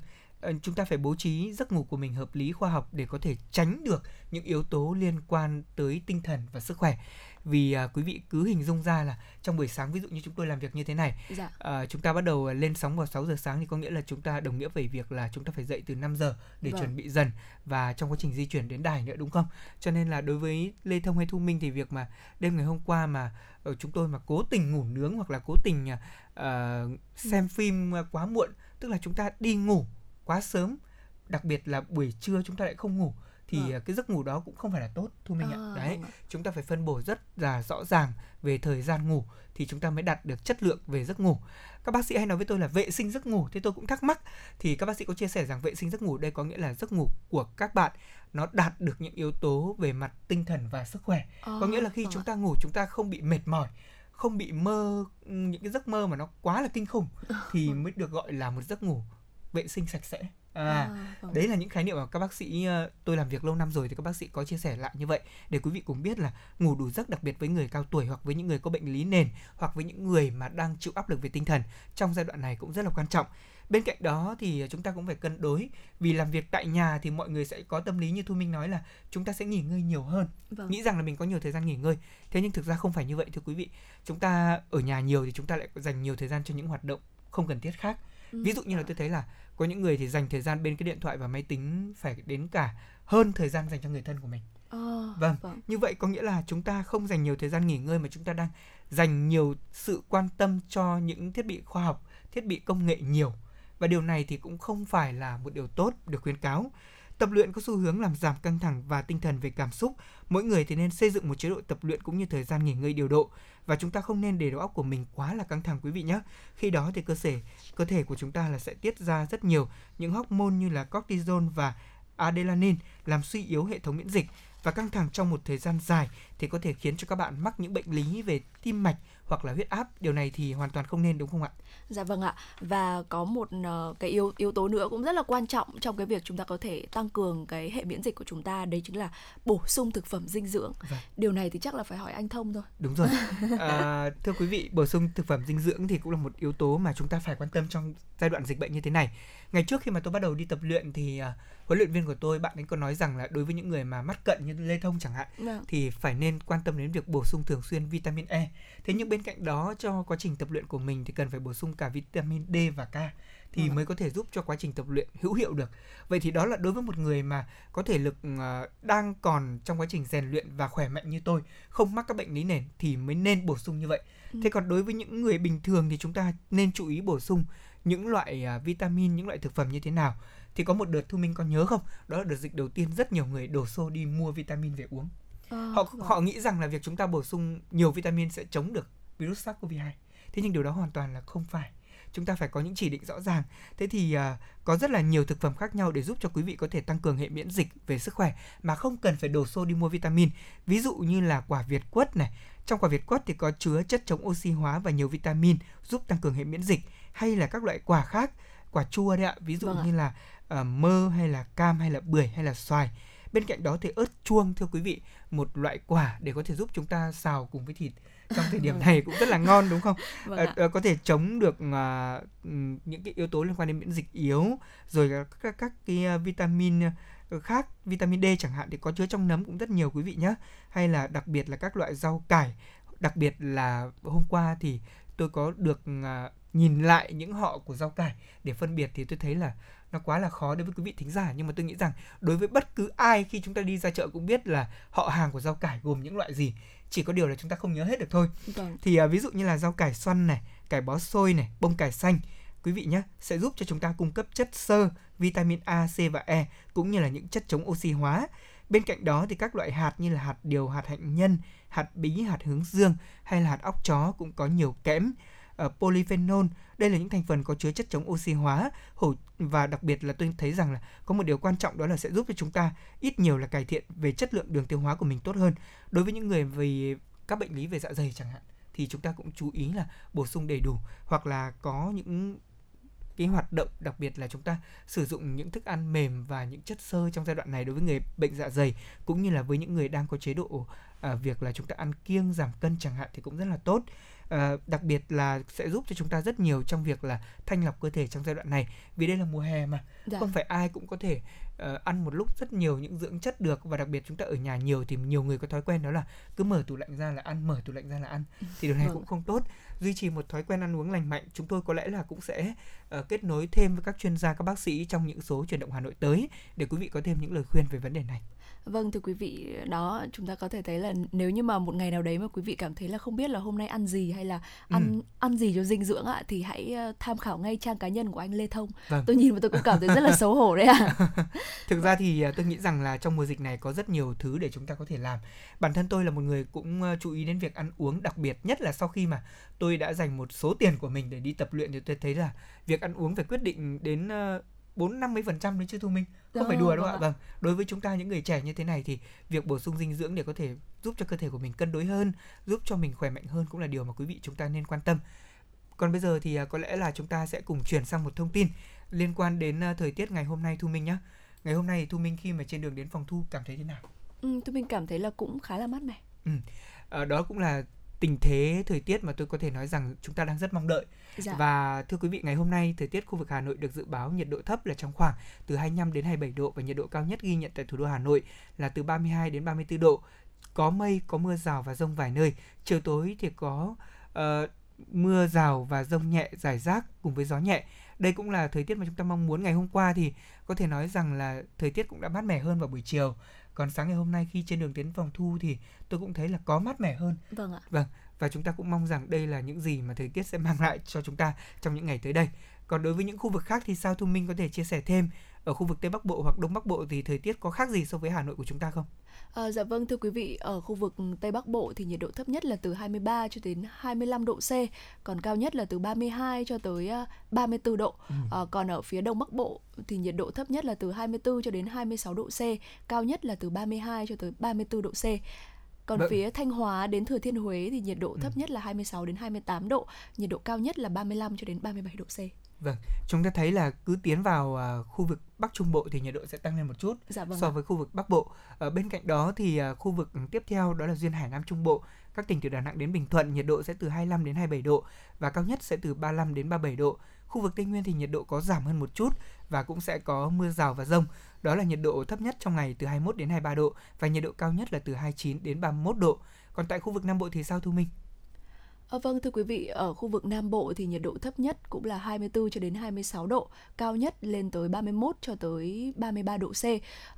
Uh, chúng ta phải bố trí giấc ngủ của mình hợp lý khoa học để có thể tránh được những yếu tố liên quan tới tinh thần và sức khỏe vì à, quý vị cứ hình dung ra là trong buổi sáng ví dụ như chúng tôi làm việc như thế này dạ. à, chúng ta bắt đầu lên sóng vào 6 giờ sáng thì có nghĩa là chúng ta đồng nghĩa về việc là chúng ta phải dậy từ 5 giờ để vâng. chuẩn bị dần và trong quá trình di chuyển đến đài nữa đúng không cho nên là đối với lê thông hay thu minh thì việc mà đêm ngày hôm qua mà ở ờ, chúng tôi mà cố tình ngủ nướng hoặc là cố tình uh, xem phim quá muộn tức là chúng ta đi ngủ quá sớm đặc biệt là buổi trưa chúng ta lại không ngủ thì vâng. cái giấc ngủ đó cũng không phải là tốt thu minh ạ. À, đấy chúng ta phải phân bổ rất là rõ ràng về thời gian ngủ thì chúng ta mới đạt được chất lượng về giấc ngủ. Các bác sĩ hay nói với tôi là vệ sinh giấc ngủ thì tôi cũng thắc mắc. Thì các bác sĩ có chia sẻ rằng vệ sinh giấc ngủ đây có nghĩa là giấc ngủ của các bạn nó đạt được những yếu tố về mặt tinh thần và sức khỏe. À, có nghĩa là khi vâng chúng ta ngủ chúng ta không bị mệt mỏi không bị mơ những cái giấc mơ mà nó quá là kinh khủng thì mới được gọi là một giấc ngủ vệ sinh sạch sẽ. À, à, vâng. đấy là những khái niệm mà các bác sĩ ờ, tôi làm việc lâu năm rồi thì các bác sĩ có chia sẻ lại như vậy. Để quý vị cùng biết là ngủ đủ giấc đặc biệt với người cao tuổi hoặc với những người có bệnh lý nền hoặc với những người mà đang chịu áp lực về tinh thần trong giai đoạn này cũng rất là quan trọng. Bên cạnh đó thì chúng ta cũng phải cân đối vì làm việc tại nhà thì mọi người sẽ có tâm lý như thu minh nói là chúng ta sẽ nghỉ ngơi nhiều hơn. Vâng. nghĩ rằng là mình có nhiều thời gian nghỉ ngơi. Thế nhưng thực ra không phải như vậy thưa quý vị. Chúng ta ở nhà nhiều thì chúng ta lại dành nhiều thời gian cho những hoạt động không cần thiết khác. Ừ. ví dụ như là tôi thấy là có những người thì dành thời gian bên cái điện thoại và máy tính phải đến cả hơn thời gian dành cho người thân của mình À, vâng. vâng, như vậy có nghĩa là chúng ta không dành nhiều thời gian nghỉ ngơi mà chúng ta đang dành nhiều sự quan tâm cho những thiết bị khoa học, thiết bị công nghệ nhiều. Và điều này thì cũng không phải là một điều tốt được khuyến cáo. Tập luyện có xu hướng làm giảm căng thẳng và tinh thần về cảm xúc. Mỗi người thì nên xây dựng một chế độ tập luyện cũng như thời gian nghỉ ngơi điều độ và chúng ta không nên để đầu óc của mình quá là căng thẳng, quý vị nhé. Khi đó thì cơ thể cơ thể của chúng ta là sẽ tiết ra rất nhiều những hormone như là cortisol và adrenaline làm suy yếu hệ thống miễn dịch và căng thẳng trong một thời gian dài thì có thể khiến cho các bạn mắc những bệnh lý về tim mạch hoặc là huyết áp điều này thì hoàn toàn không nên đúng không ạ dạ vâng ạ và có một uh, cái yếu yếu tố nữa cũng rất là quan trọng trong cái việc chúng ta có thể tăng cường cái hệ miễn dịch của chúng ta đấy chính là bổ sung thực phẩm dinh dưỡng vâng. điều này thì chắc là phải hỏi anh thông thôi đúng rồi à, thưa quý vị bổ sung thực phẩm dinh dưỡng thì cũng là một yếu tố mà chúng ta phải quan tâm trong giai đoạn dịch bệnh như thế này ngày trước khi mà tôi bắt đầu đi tập luyện thì uh, huấn luyện viên của tôi bạn ấy có nói rằng là đối với những người mà mắc cận như lê thông chẳng hạn. Vâng. thì phải nên quan tâm đến việc bổ sung thường xuyên vitamin E thế nhưng bên cạnh đó cho quá trình tập luyện của mình thì cần phải bổ sung cả vitamin D và K thì. Vâng mới có thể giúp cho quá trình tập luyện hữu hiệu được. Vậy thì đó là đối với một người mà có thể lực uh, đang còn trong quá trình rèn luyện và khỏe mạnh như tôi không mắc các bệnh lý nền thì mới nên bổ sung như vậy. Ừ. thế còn đối với những người bình thường thì chúng ta nên chú ý bổ sung những loại uh, vitamin những loại thực phẩm như thế nào? Thì có một đợt thu minh có nhớ không? Đó là đợt dịch đầu tiên rất nhiều người đổ xô đi mua vitamin về uống. À, họ họ nghĩ rằng là việc chúng ta bổ sung nhiều vitamin sẽ chống được virus SARS-CoV-2 thế nhưng điều đó hoàn toàn là không phải. Chúng ta phải có những chỉ định rõ ràng. Thế thì uh, có rất là nhiều thực phẩm khác nhau để giúp cho quý vị có thể tăng cường hệ miễn dịch về sức khỏe mà không cần phải đổ xô đi mua vitamin. Ví dụ như là quả việt quất này. Trong quả việt quất thì có chứa chất chống oxy hóa và nhiều vitamin giúp tăng cường hệ miễn dịch hay là các loại quả khác quả chua đấy ạ. Ví dụ vâng như là uh, mơ hay là cam hay là bưởi hay là xoài. Bên cạnh đó thì ớt chuông thưa quý vị một loại quả để có thể giúp chúng ta xào cùng với thịt trong thời điểm này cũng rất là ngon đúng không? Vâng uh, có thể chống được uh, những cái yếu tố liên quan đến miễn dịch yếu rồi các các, các cái vitamin khác vitamin D chẳng hạn thì có chứa trong nấm cũng rất nhiều quý vị nhé hay là đặc biệt là các loại rau cải. Đặc biệt là hôm qua thì tôi có được uh, nhìn lại những họ của rau cải. Để phân biệt thì tôi thấy là nó quá là khó đối với quý vị thính giả. Nhưng mà tôi nghĩ rằng đối với bất cứ ai khi chúng ta đi ra chợ cũng biết là họ hàng của rau cải gồm những loại gì chỉ có điều là chúng ta không nhớ hết được thôi. Vâng. thì uh, ví dụ như là rau cải xoăn này cải bó xôi này bông cải xanh quý vị nhé sẽ giúp cho chúng ta cung cấp chất xơ vitamin A, C và E cũng như là những chất chống oxy hóa. Bên cạnh đó thì các loại hạt như là hạt điều hạt hạnh nhân hạt bí hạt hướng dương hay là hạt óc chó cũng có nhiều kẽm polyphenol. Đây là những thành phần có chứa chất chống oxy hóa và đặc biệt là tôi thấy rằng là có một điều quan trọng đó là sẽ giúp cho chúng ta ít nhiều là cải thiện về chất lượng đường tiêu hóa của mình tốt hơn. Đối với những người về các bệnh lý về dạ dày chẳng hạn thì chúng ta cũng chú ý là bổ sung đầy đủ hoặc là có những cái hoạt động đặc biệt là chúng ta sử dụng những thức ăn mềm và những chất xơ trong giai đoạn này đối với người bệnh dạ dày cũng như là với những người đang có chế độ à, việc là chúng ta ăn kiêng giảm cân chẳng hạn thì cũng rất là tốt uh, đặc biệt là sẽ giúp cho chúng ta rất nhiều trong việc là thanh lọc cơ thể trong giai đoạn này. Vì đây là mùa hè mà dạ. không phải ai cũng có thể uh, ăn một lúc rất nhiều những dưỡng chất được. Và đặc biệt chúng ta ở nhà nhiều thì nhiều người có thói quen đó là cứ mở tủ lạnh ra là ăn mở tủ lạnh ra là ăn. Thì điều này vâng. cũng không tốt. Duy trì một thói quen ăn uống lành mạnh chúng tôi có lẽ là cũng sẽ uh, kết nối thêm với các chuyên gia các bác sĩ trong những số chuyển động Hà Nội tới để quý vị có thêm những lời khuyên về vấn đề này Vâng thưa quý vị, đó chúng ta có thể thấy là nếu như mà một ngày nào đấy mà quý vị cảm thấy là không biết là hôm nay ăn gì hay là ăn ừ. ăn gì cho dinh dưỡng ạ thì hãy ờ, tham khảo ngay trang cá nhân của anh Lê Thông. Vâng. Tôi nhìn và tôi cũng cảm thấy rất là xấu hổ đấy ạ. À. Thực ra thì ờ, tôi nghĩ rằng là trong mùa dịch này có rất nhiều thứ để chúng ta có thể làm. Bản thân tôi là một người cũng ờ, chú ý đến việc ăn uống đặc biệt nhất là sau khi mà tôi đã dành một số tiền của mình để đi tập luyện thì tôi thấy là việc ăn uống phải quyết định đến bốn năm mươi phần trăm đấy chứ thu minh? Không phải đùa đâu ạ. vâng đối với chúng ta những người trẻ như thế này thì việc bổ sung dinh dưỡng để có thể giúp cho cơ thể của mình cân đối hơn giúp cho mình khỏe mạnh hơn cũng là điều mà quý vị chúng ta nên quan tâm. Còn bây giờ thì à, có lẽ là chúng ta sẽ cùng chuyển sang một thông tin liên quan đến à, thời tiết ngày hôm nay thu minh nhé ngày hôm nay thu minh khi mà trên đường đến phòng thu cảm thấy thế nào? Ừ, thu minh cảm thấy là cũng khá là mát mẻ. Ừ. à, đó cũng là tình thế thời tiết mà tôi có thể nói rằng chúng ta đang rất mong đợi. Dạ. Và thưa quý vị, ngày hôm nay thời tiết khu vực Hà Nội được dự báo nhiệt độ thấp là trong khoảng từ 25 đến 27 độ và nhiệt độ cao nhất ghi nhận tại thủ đô Hà Nội là từ 32 đến 34 độ. Có mây, có mưa rào và rông vài nơi. Chiều tối thì có uh, mưa rào và rông nhẹ rải rác cùng với gió nhẹ. Đây cũng là thời tiết mà chúng ta mong muốn. Ngày hôm qua thì có thể nói rằng là thời tiết cũng đã mát mẻ hơn vào buổi chiều còn sáng ngày hôm nay khi trên đường tiến phòng thu thì tôi cũng thấy là có mát mẻ hơn. Vâng ạ. Vâng và chúng ta cũng mong rằng đây là những gì mà thời tiết sẽ mang lại cho chúng ta trong những ngày tới đây. Còn đối với những khu vực khác thì sao thu minh có thể chia sẻ thêm ở khu vực Tây Bắc Bộ hoặc Đông Bắc Bộ thì thời tiết có khác gì so với Hà Nội của chúng ta không? À, dạ vâng thưa quý vị, ở khu vực Tây Bắc Bộ thì nhiệt độ thấp nhất là từ 23 cho đến 25 độ C, còn cao nhất là từ 32 cho tới 34 à, độ. Ừ. À, còn ở phía Đông Bắc Bộ thì nhiệt độ thấp nhất là từ 24 cho đến 26 độ C, cao nhất là từ 32 cho tới 34 độ C. Còn vâng. phía Thanh Hóa đến Thừa Thiên Huế thì nhiệt độ thấp ừ. nhất là 26 đến 28 độ, nhiệt độ cao nhất là 35 cho đến 37 độ C. Vâng, chúng ta thấy là cứ tiến vào uh, khu vực Bắc Trung Bộ thì nhiệt độ sẽ tăng lên một chút dạ, vâng so với khu vực Bắc Bộ. Ở bên cạnh đó thì uh, khu vực tiếp theo đó là duyên hải Nam Trung Bộ, các tỉnh từ Đà Nẵng đến Bình Thuận nhiệt độ sẽ từ 25 đến 27 độ và cao nhất sẽ từ 35 đến 37 độ. Khu vực Tây Nguyên thì nhiệt độ có giảm hơn một chút và cũng sẽ có mưa rào và rông. Đó là nhiệt độ thấp nhất trong ngày từ 21 đến 23 độ và nhiệt độ cao nhất là từ 29 đến 31 độ. Còn tại khu vực Nam Bộ thì sao Thu Minh? À, vâng thưa quý vị, ở khu vực Nam Bộ thì nhiệt độ thấp nhất cũng là 24 cho đến 26 độ, cao nhất lên tới 31 cho tới 33 độ C.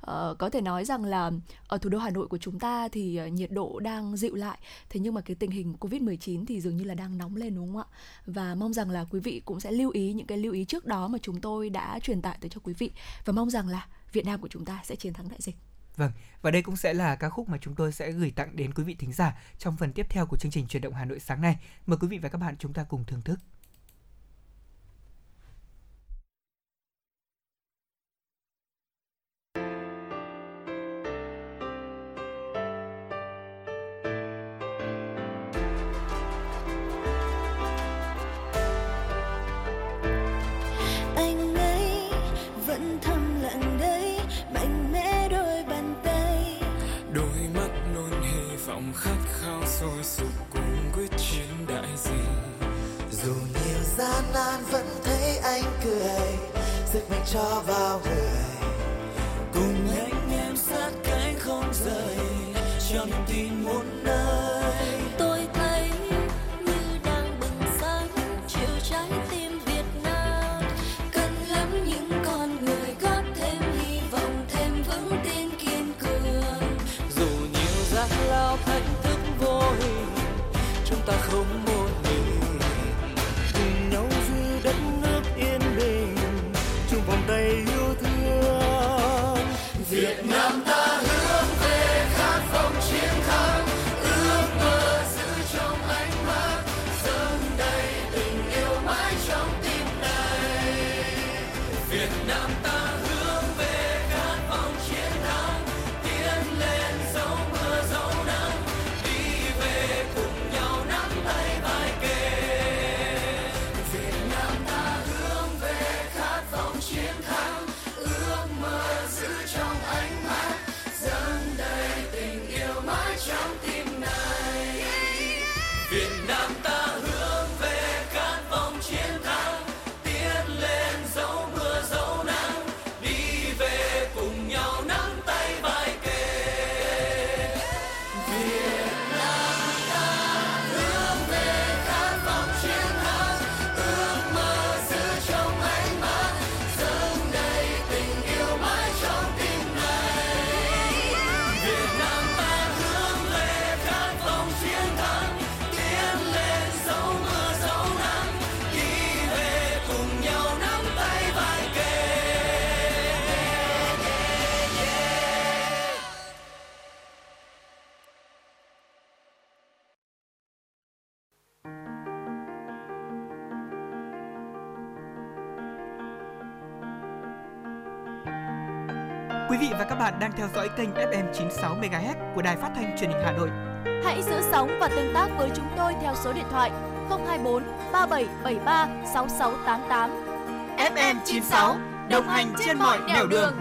À, có thể nói rằng là ở thủ đô Hà Nội của chúng ta thì ờ, nhiệt độ đang dịu lại, thế nhưng mà cái tình hình Covid-19 thì dường như là đang nóng lên đúng không ạ? Và mong rằng là quý vị cũng sẽ lưu ý những cái lưu ý trước đó mà chúng tôi đã truyền tải tới cho quý vị và mong rằng là Việt Nam của chúng ta sẽ chiến thắng đại dịch. Vâng, và đây cũng sẽ là ca khúc mà chúng tôi sẽ gửi tặng đến quý vị thính giả trong phần tiếp theo của chương trình truyền động Hà Nội sáng nay. Mời quý vị và các bạn chúng ta cùng thưởng thức. Sôi sục cùng quyết chiến đại dịch. Dù nhiều gian nan vẫn thấy anh cười, sức mạnh cho vào người. فتخرج bạn đang theo dõi kênh FM 96 MHz của đài phát thanh truyền hình Hà Nội. Hãy giữ sóng và tương tác với chúng tôi theo số điện thoại 024 3773 6688. FM 96 đồng hành trên mọi nẻo đường. đường.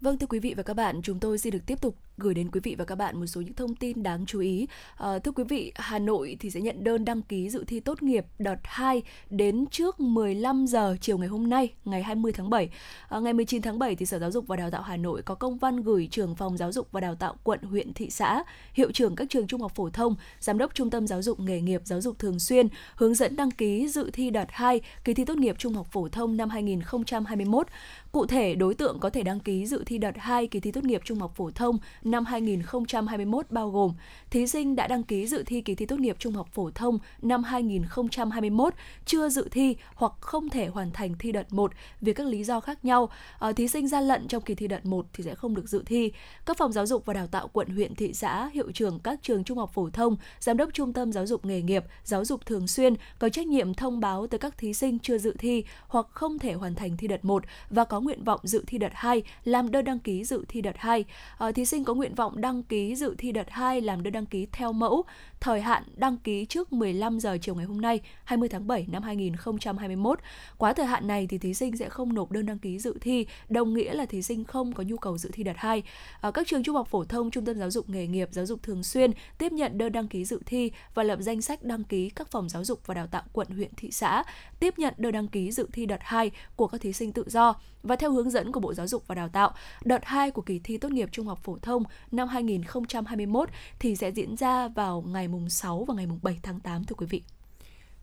Vâng thưa quý vị và các bạn, chúng tôi xin được tiếp tục gửi đến quý vị và các bạn một số những thông tin đáng chú ý. À, thưa quý vị, Hà Nội thì sẽ nhận đơn đăng ký dự thi tốt nghiệp đợt 2 đến trước 15 giờ chiều ngày hôm nay, ngày 20 tháng 7. À, ờ, ngày 19 tháng 7 thì Sở Giáo dục và Đào tạo Hà Nội có công văn gửi trưởng phòng giáo dục và đào tạo quận, huyện, thị xã, hiệu trưởng các trường trung học phổ thông, giám đốc trung tâm giáo dục nghề nghiệp giáo dục thường xuyên hướng dẫn đăng ký dự thi đợt 2 kỳ thi tốt nghiệp trung học phổ thông năm 2021. Cụ thể, đối tượng có thể đăng ký dự thi đợt 2 kỳ thi tốt nghiệp trung học phổ thông năm 2021 bao gồm thí sinh đã đăng ký dự thi kỳ thi tốt nghiệp trung học phổ thông năm 2021 chưa dự thi hoặc không thể hoàn thành thi đợt 1 vì các lý do khác nhau. À, thí sinh gian lận trong kỳ thi đợt 1 thì sẽ không được dự thi. Các phòng giáo dục và đào tạo quận, huyện, thị xã, hiệu trưởng các trường trung học phổ thông, giám đốc trung tâm giáo dục nghề nghiệp, giáo dục thường xuyên có trách nhiệm thông báo tới các thí sinh chưa dự thi hoặc không thể hoàn thành thi đợt 1 và có nguyện vọng dự thi đợt 2 làm đơn đăng ký dự thi đợt 2. À, ờ, thí sinh có nguyện vọng đăng ký dự thi đợt 2 làm đơn đăng ký theo mẫu thời hạn đăng ký trước 15 giờ chiều ngày hôm nay, 20 tháng 7 năm 2021. Quá thời hạn này thì thí sinh sẽ không nộp đơn đăng ký dự thi, đồng nghĩa là thí sinh không có nhu cầu dự thi đợt 2. Ở các trường trung học phổ thông, trung tâm giáo dục nghề nghiệp, giáo dục thường xuyên tiếp nhận đơn đăng ký dự thi và lập danh sách đăng ký các phòng giáo dục và đào tạo quận, huyện, thị xã, tiếp nhận đơn đăng ký dự thi đợt 2 của các thí sinh tự do và theo hướng dẫn của Bộ Giáo dục và Đào tạo, đợt 2 của kỳ thi tốt nghiệp trung học phổ thông năm 2021 thì sẽ diễn ra vào ngày mùng 6 và ngày mùng 7 tháng 8 thưa quý vị.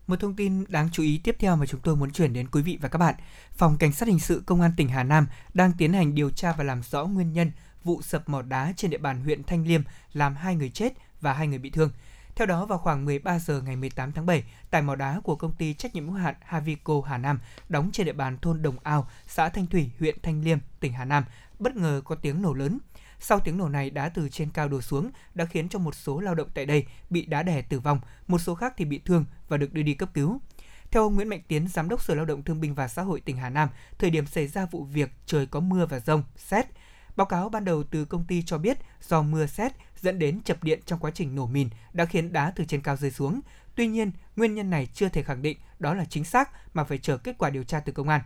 Một thông tin đáng chú ý tiếp theo mà chúng tôi muốn chuyển đến quý vị và các bạn. Phòng Cảnh sát Hình sự Công an tỉnh Hà Nam đang tiến hành điều tra và làm rõ nguyên nhân vụ sập mỏ đá trên địa bàn huyện Thanh Liêm làm hai người chết và hai người bị thương. Theo đó, vào khoảng 13 giờ ngày 18 tháng 7, tại mỏ đá của công ty trách nhiệm hữu hạn Havico Hà Nam đóng trên địa bàn thôn Đồng Ao, xã Thanh Thủy, huyện Thanh Liêm, tỉnh Hà Nam, bất ngờ có tiếng nổ lớn. Sau tiếng nổ này đá từ trên cao đổ xuống đã khiến cho một số lao động tại đây bị đá đè tử vong, một số khác thì bị thương và được đưa đi cấp cứu. Theo ông Nguyễn Mạnh Tiến, Giám đốc Sở Lao động Thương binh và Xã hội tỉnh Hà Nam, thời điểm xảy ra vụ việc trời có mưa và rông, xét. Báo cáo ban đầu từ công ty cho biết do mưa xét dẫn đến chập điện trong quá trình nổ mìn đã khiến đá từ trên cao rơi xuống. Tuy nhiên, nguyên nhân này chưa thể khẳng định đó là chính xác mà phải chờ kết quả điều tra từ công an.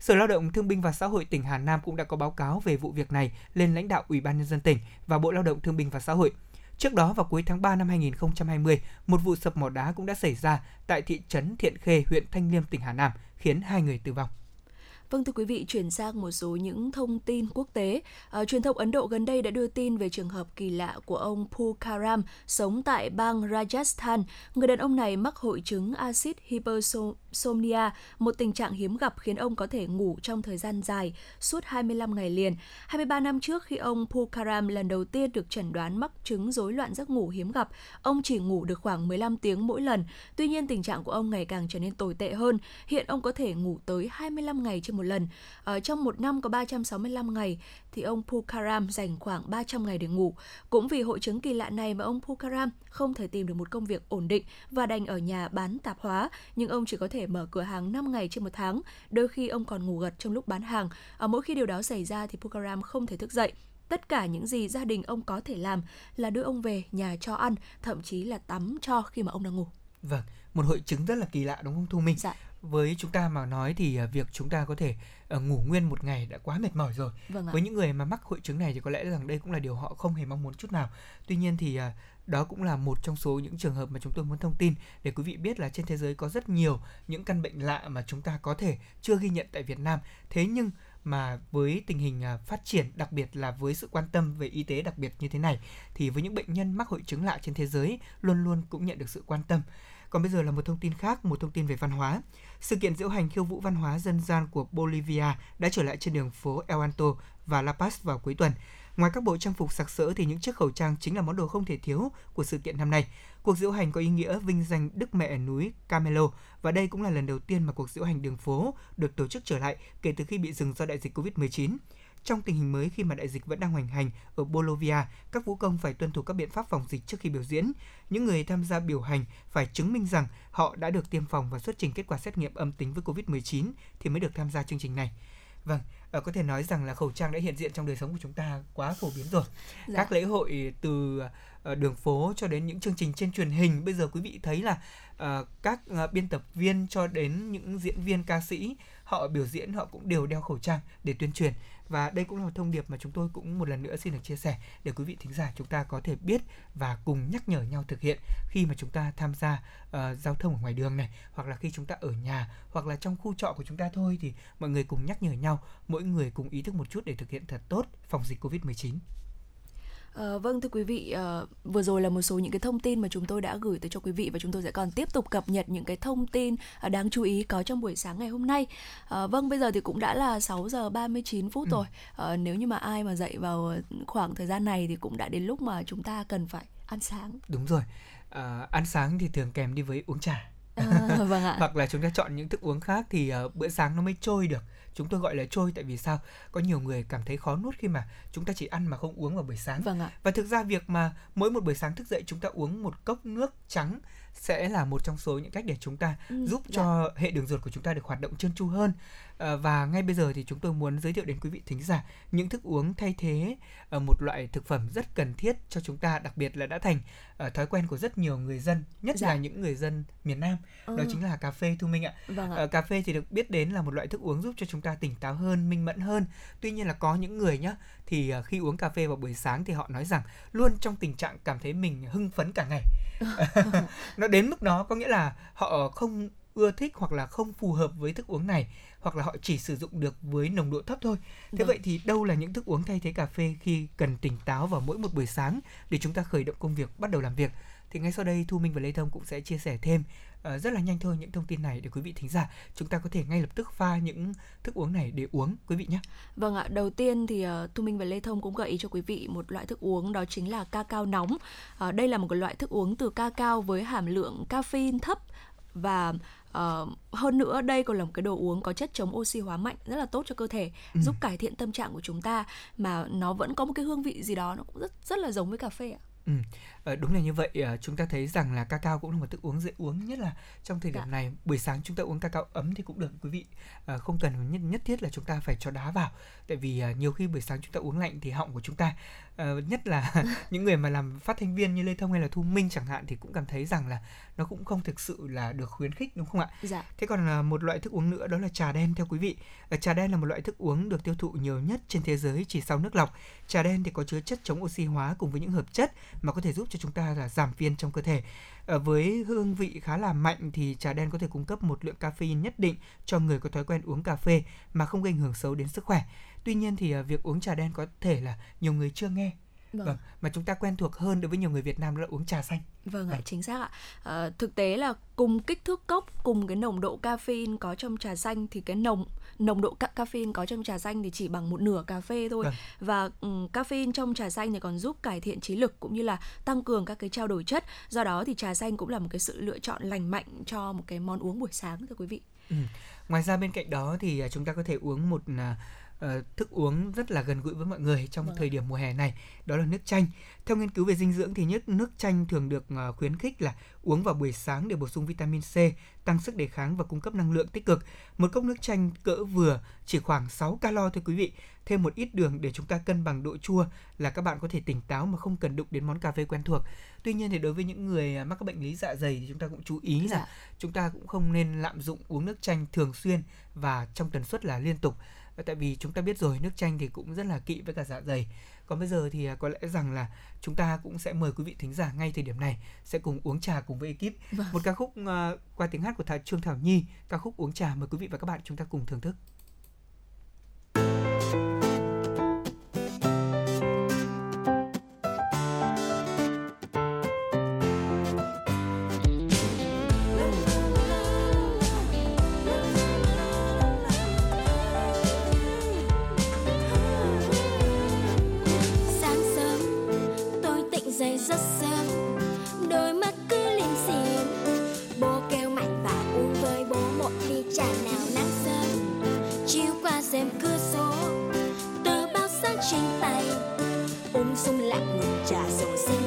Sở Lao động Thương binh và Xã hội tỉnh Hà Nam cũng đã có báo cáo về vụ việc này lên lãnh đạo Ủy ban nhân dân tỉnh và Bộ Lao động Thương binh và Xã hội. Trước đó vào cuối tháng 3 năm 2020, một vụ sập mỏ đá cũng đã xảy ra tại thị trấn Thiện Khê, huyện Thanh Liêm, tỉnh Hà Nam, khiến hai người tử vong. Vâng thưa quý vị, chuyển sang một số những thông tin quốc tế. À, truyền thông Ấn Độ gần đây đã đưa tin về trường hợp kỳ lạ của ông Pukaram sống tại bang Rajasthan. Người đàn ông này mắc hội chứng axit insomnia, một tình trạng hiếm gặp khiến ông có thể ngủ trong thời gian dài, suốt 25 ngày liền. 23 năm trước khi ông Pukaram lần đầu tiên được chẩn đoán mắc chứng rối loạn giấc ngủ hiếm gặp, ông chỉ ngủ được khoảng 15 tiếng mỗi lần. Tuy nhiên tình trạng của ông ngày càng trở nên tồi tệ hơn. Hiện ông có thể ngủ tới 25 ngày trên một lần. Ở trong một năm có 365 ngày thì ông Pukaram dành khoảng 300 ngày để ngủ. Cũng vì hội chứng kỳ lạ này mà ông Pukaram không thể tìm được một công việc ổn định và đành ở nhà bán tạp hóa, nhưng ông chỉ có thể mở cửa hàng 5 ngày trên một tháng. Đôi khi ông còn ngủ gật trong lúc bán hàng. Ở mỗi khi điều đó xảy ra thì Pukaram không thể thức dậy. Tất cả những gì gia đình ông có thể làm là đưa ông về nhà cho ăn, thậm chí là tắm cho khi mà ông đang ngủ. Vâng, một hội chứng rất là kỳ lạ đúng không Thu Minh? Dạ với chúng ta mà nói thì à, việc chúng ta có thể uh, ngủ nguyên một ngày đã quá mệt mỏi rồi. Vâng với những người mà mắc hội chứng này thì có lẽ rằng đây cũng là điều họ không hề mong muốn chút nào. Tuy nhiên thì uh, đó cũng là một trong số những trường hợp mà chúng tôi muốn thông tin để quý vị biết là trên thế giới có rất nhiều những căn bệnh lạ mà chúng ta có thể chưa ghi nhận tại Việt Nam. Thế nhưng mà với tình hình phát triển đặc biệt là với sự quan tâm về y tế đặc biệt như thế này thì với những bệnh nhân mắc hội chứng lạ trên thế giới luôn luôn cũng nhận được sự quan tâm còn bây giờ là một thông tin khác, một thông tin về văn hóa. Sự kiện diễu hành khiêu vũ văn hóa dân gian của Bolivia đã trở lại trên đường phố El Alto và La Paz vào cuối tuần. Ngoài các bộ trang phục sặc sỡ thì những chiếc khẩu trang chính là món đồ không thể thiếu của sự kiện năm nay. Cuộc diễu hành có ý nghĩa vinh danh Đức Mẹ núi Camelo và đây cũng là lần đầu tiên mà cuộc diễu hành đường phố được tổ chức trở lại kể từ khi bị dừng do đại dịch Covid-19. Trong tình hình mới khi mà đại dịch vẫn đang hoành hành ở Bolivia, các vũ công phải tuân thủ các biện pháp phòng dịch trước khi biểu diễn. Những người tham gia biểu hành phải chứng minh rằng họ đã được tiêm phòng và xuất trình kết quả xét nghiệm âm tính với COVID-19 thì mới được tham gia chương trình này. Vâng, uh, có thể nói rằng là khẩu trang đã hiện diện trong đời sống của chúng ta quá phổ biến rồi. Dạ. Các lễ hội từ uh, đường phố cho đến những chương trình trên truyền hình bây giờ quý vị thấy là uh, các biên tập viên cho đến những diễn viên ca sĩ họ biểu diễn họ cũng đều đeo khẩu trang để tuyên truyền và đây cũng là một thông điệp mà chúng tôi cũng một lần nữa xin được chia sẻ để quý vị thính giả chúng ta có thể biết và cùng nhắc nhở nhau thực hiện khi mà chúng ta tham gia uh, giao thông ở ngoài đường này hoặc là khi chúng ta ở nhà hoặc là trong khu trọ của chúng ta thôi thì mọi người cùng nhắc nhở nhau mỗi người cùng ý thức một chút để thực hiện thật tốt phòng dịch Covid-19. À, vâng thưa quý vị, à, vừa rồi là một số những cái thông tin mà chúng tôi đã gửi tới cho quý vị và chúng tôi sẽ còn tiếp tục cập nhật những cái thông tin à, đáng chú ý có trong buổi sáng ngày hôm nay. À, vâng bây giờ thì cũng đã là 6 giờ 39 phút ừ. rồi. À, nếu như mà ai mà dậy vào khoảng thời gian này thì cũng đã đến lúc mà chúng ta cần phải ăn sáng. Đúng rồi. À, ăn sáng thì thường kèm đi với uống trà. À, vâng ạ. hoặc là chúng ta chọn những thức uống khác thì uh, bữa sáng nó mới trôi được chúng tôi gọi là trôi tại vì sao có nhiều người cảm thấy khó nuốt khi mà chúng ta chỉ ăn mà không uống vào buổi sáng vâng ạ. và thực ra việc mà mỗi một buổi sáng thức dậy chúng ta uống một cốc nước trắng sẽ là một trong số những cách để chúng ta ừ, giúp dạ. cho hệ đường ruột của chúng ta được hoạt động trơn tru hơn à, và ngay bây giờ thì chúng tôi muốn giới thiệu đến quý vị thính giả những thức uống thay thế uh, một loại thực phẩm rất cần thiết cho chúng ta đặc biệt là đã thành uh, thói quen của rất nhiều người dân nhất dạ. là những người dân miền Nam ừ. đó chính là cà phê thu minh ạ, vâng ạ. Uh, cà phê thì được biết đến là một loại thức uống giúp cho chúng ta tỉnh táo hơn minh mẫn hơn tuy nhiên là có những người nhá thì uh, khi uống cà phê vào buổi sáng thì họ nói rằng luôn trong tình trạng cảm thấy mình hưng phấn cả ngày nó đến mức đó có nghĩa là họ không ưa thích hoặc là không phù hợp với thức uống này hoặc là họ chỉ sử dụng được với nồng độ thấp thôi. Thế vâng. vậy thì đâu là những thức uống thay thế cà phê khi cần tỉnh táo vào mỗi một buổi sáng để chúng ta khởi động công việc bắt đầu làm việc? Thì ngay sau đây Thu Minh và Lê Thông cũng sẽ chia sẻ thêm uh, rất là nhanh thôi những thông tin này để quý vị thính giả chúng ta có thể ngay lập tức pha những thức uống này để uống quý vị nhé. Vâng ạ, đầu tiên thì uh, Thu Minh và Lê Thông cũng gợi ý cho quý vị một loại thức uống đó chính là ca cao nóng. Uh, đây là một cái loại thức uống từ ca cao với hàm lượng caffeine thấp và Uh, hơn nữa đây còn là một cái đồ uống có chất chống oxy hóa mạnh rất là tốt cho cơ thể ừ. giúp cải thiện tâm trạng của chúng ta mà nó vẫn có một cái hương vị gì đó nó cũng rất rất là giống với cà phê ạ. Ừ, đúng là như vậy. Ờ, chúng ta thấy rằng là cacao cũng là một thức uống dễ uống nhất là trong thời điểm dạ. này. Buổi sáng chúng ta uống cacao ấm thì cũng được quý vị. Ờ, không cần nhất nhất thiết là chúng ta phải cho đá vào. Tại vì nhiều khi buổi sáng chúng ta uống lạnh thì họng của chúng ta nhất là những người mà làm phát thanh viên như Lê Thông hay là Thu Minh chẳng hạn thì cũng cảm thấy rằng là nó cũng không thực sự là được khuyến khích đúng không ạ? Dạ. Thế còn một loại thức uống nữa đó là trà đen theo quý vị. Trà đen là một loại thức uống được tiêu thụ nhiều nhất trên thế giới chỉ sau nước lọc. Trà đen thì có chứa chất chống oxy hóa cùng với những hợp chất mà có thể giúp cho chúng ta là giảm viên trong cơ thể. À, với hương vị khá là mạnh thì trà đen có thể cung cấp một lượng caffeine nhất định cho người có thói quen uống cà phê mà không gây ảnh hưởng xấu đến sức khỏe. Tuy nhiên thì à, việc uống trà đen có thể là nhiều người chưa nghe Vâng. vâng mà chúng ta quen thuộc hơn đối với nhiều người Việt Nam là uống trà xanh vâng ạ vâng. chính xác ạ à, thực tế là cùng kích thước cốc cùng cái nồng độ caffeine có trong trà xanh thì cái nồng nồng độ caffeine có trong trà xanh thì chỉ bằng một nửa cà phê thôi vâng. và um, caffeine trong trà xanh thì còn giúp cải thiện trí lực cũng như là tăng cường các cái trao đổi chất do đó thì trà xanh cũng là một cái sự lựa chọn lành mạnh cho một cái món uống buổi sáng thưa quý vị ừ. ngoài ra bên cạnh đó thì à, chúng ta có thể uống một uh, thức uống rất là gần gũi với mọi người trong vâng. thời điểm mùa hè này đó là nước chanh. Theo nghiên cứu về dinh dưỡng thì nhất nước chanh thường được uh, khuyến khích là uống vào buổi sáng để bổ sung vitamin C tăng sức đề kháng và cung cấp năng lượng tích cực. Một cốc nước chanh cỡ vừa chỉ khoảng 6 calo thôi quý vị. Thêm một ít đường để chúng ta cân bằng độ chua là các bạn có thể tỉnh táo mà không cần đụng đến món cà phê quen thuộc. Tuy nhiên thì đối với những người mắc các bệnh lý dạ dày thì chúng ta cũng chú ý là dạ. chúng ta cũng không nên lạm dụng uống nước chanh thường xuyên và trong tần suất là liên tục tại vì chúng ta biết rồi nước chanh thì cũng rất là kỵ với cả dạ dày. Còn bây giờ thì à, có lẽ rằng là chúng ta cũng sẽ mời quý vị thính giả ngay thời điểm này sẽ cùng uống trà cùng với ekip. Vâng. một ca khúc uh, qua tiếng hát của Thà Trương Thảo Nhi ca khúc uống trà mời quý vị và các bạn chúng ta cùng thưởng thức xem cửa sổ. Tờ báo sáng trên tay ôm sung lạc ngụm trà sầu xanh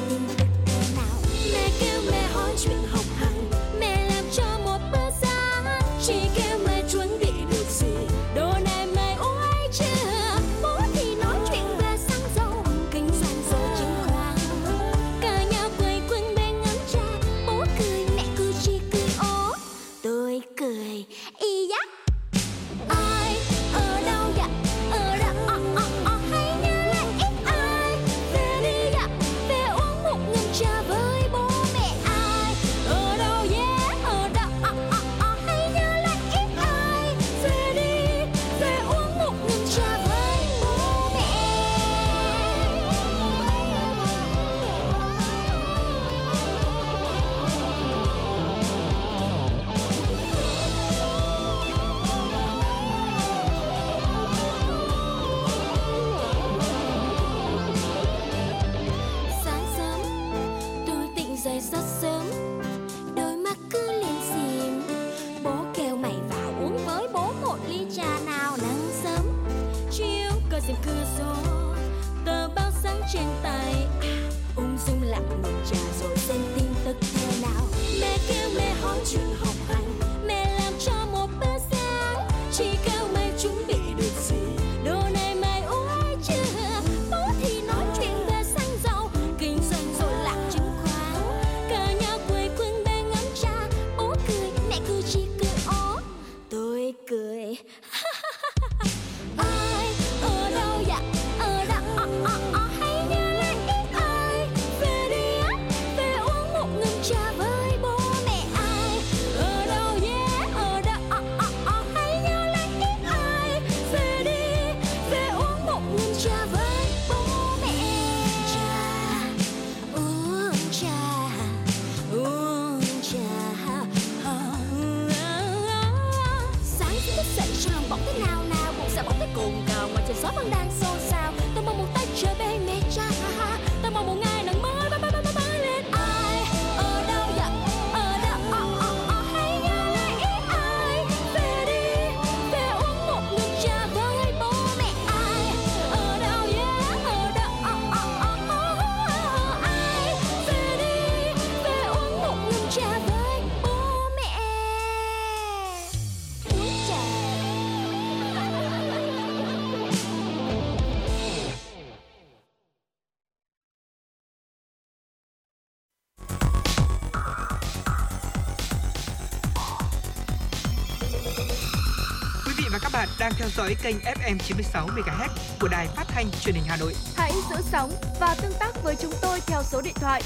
đang theo dõi kênh FM 96 MHz của đài phát thanh truyền hình Hà Nội. Hãy giữ sóng và tương tác với chúng tôi theo số điện thoại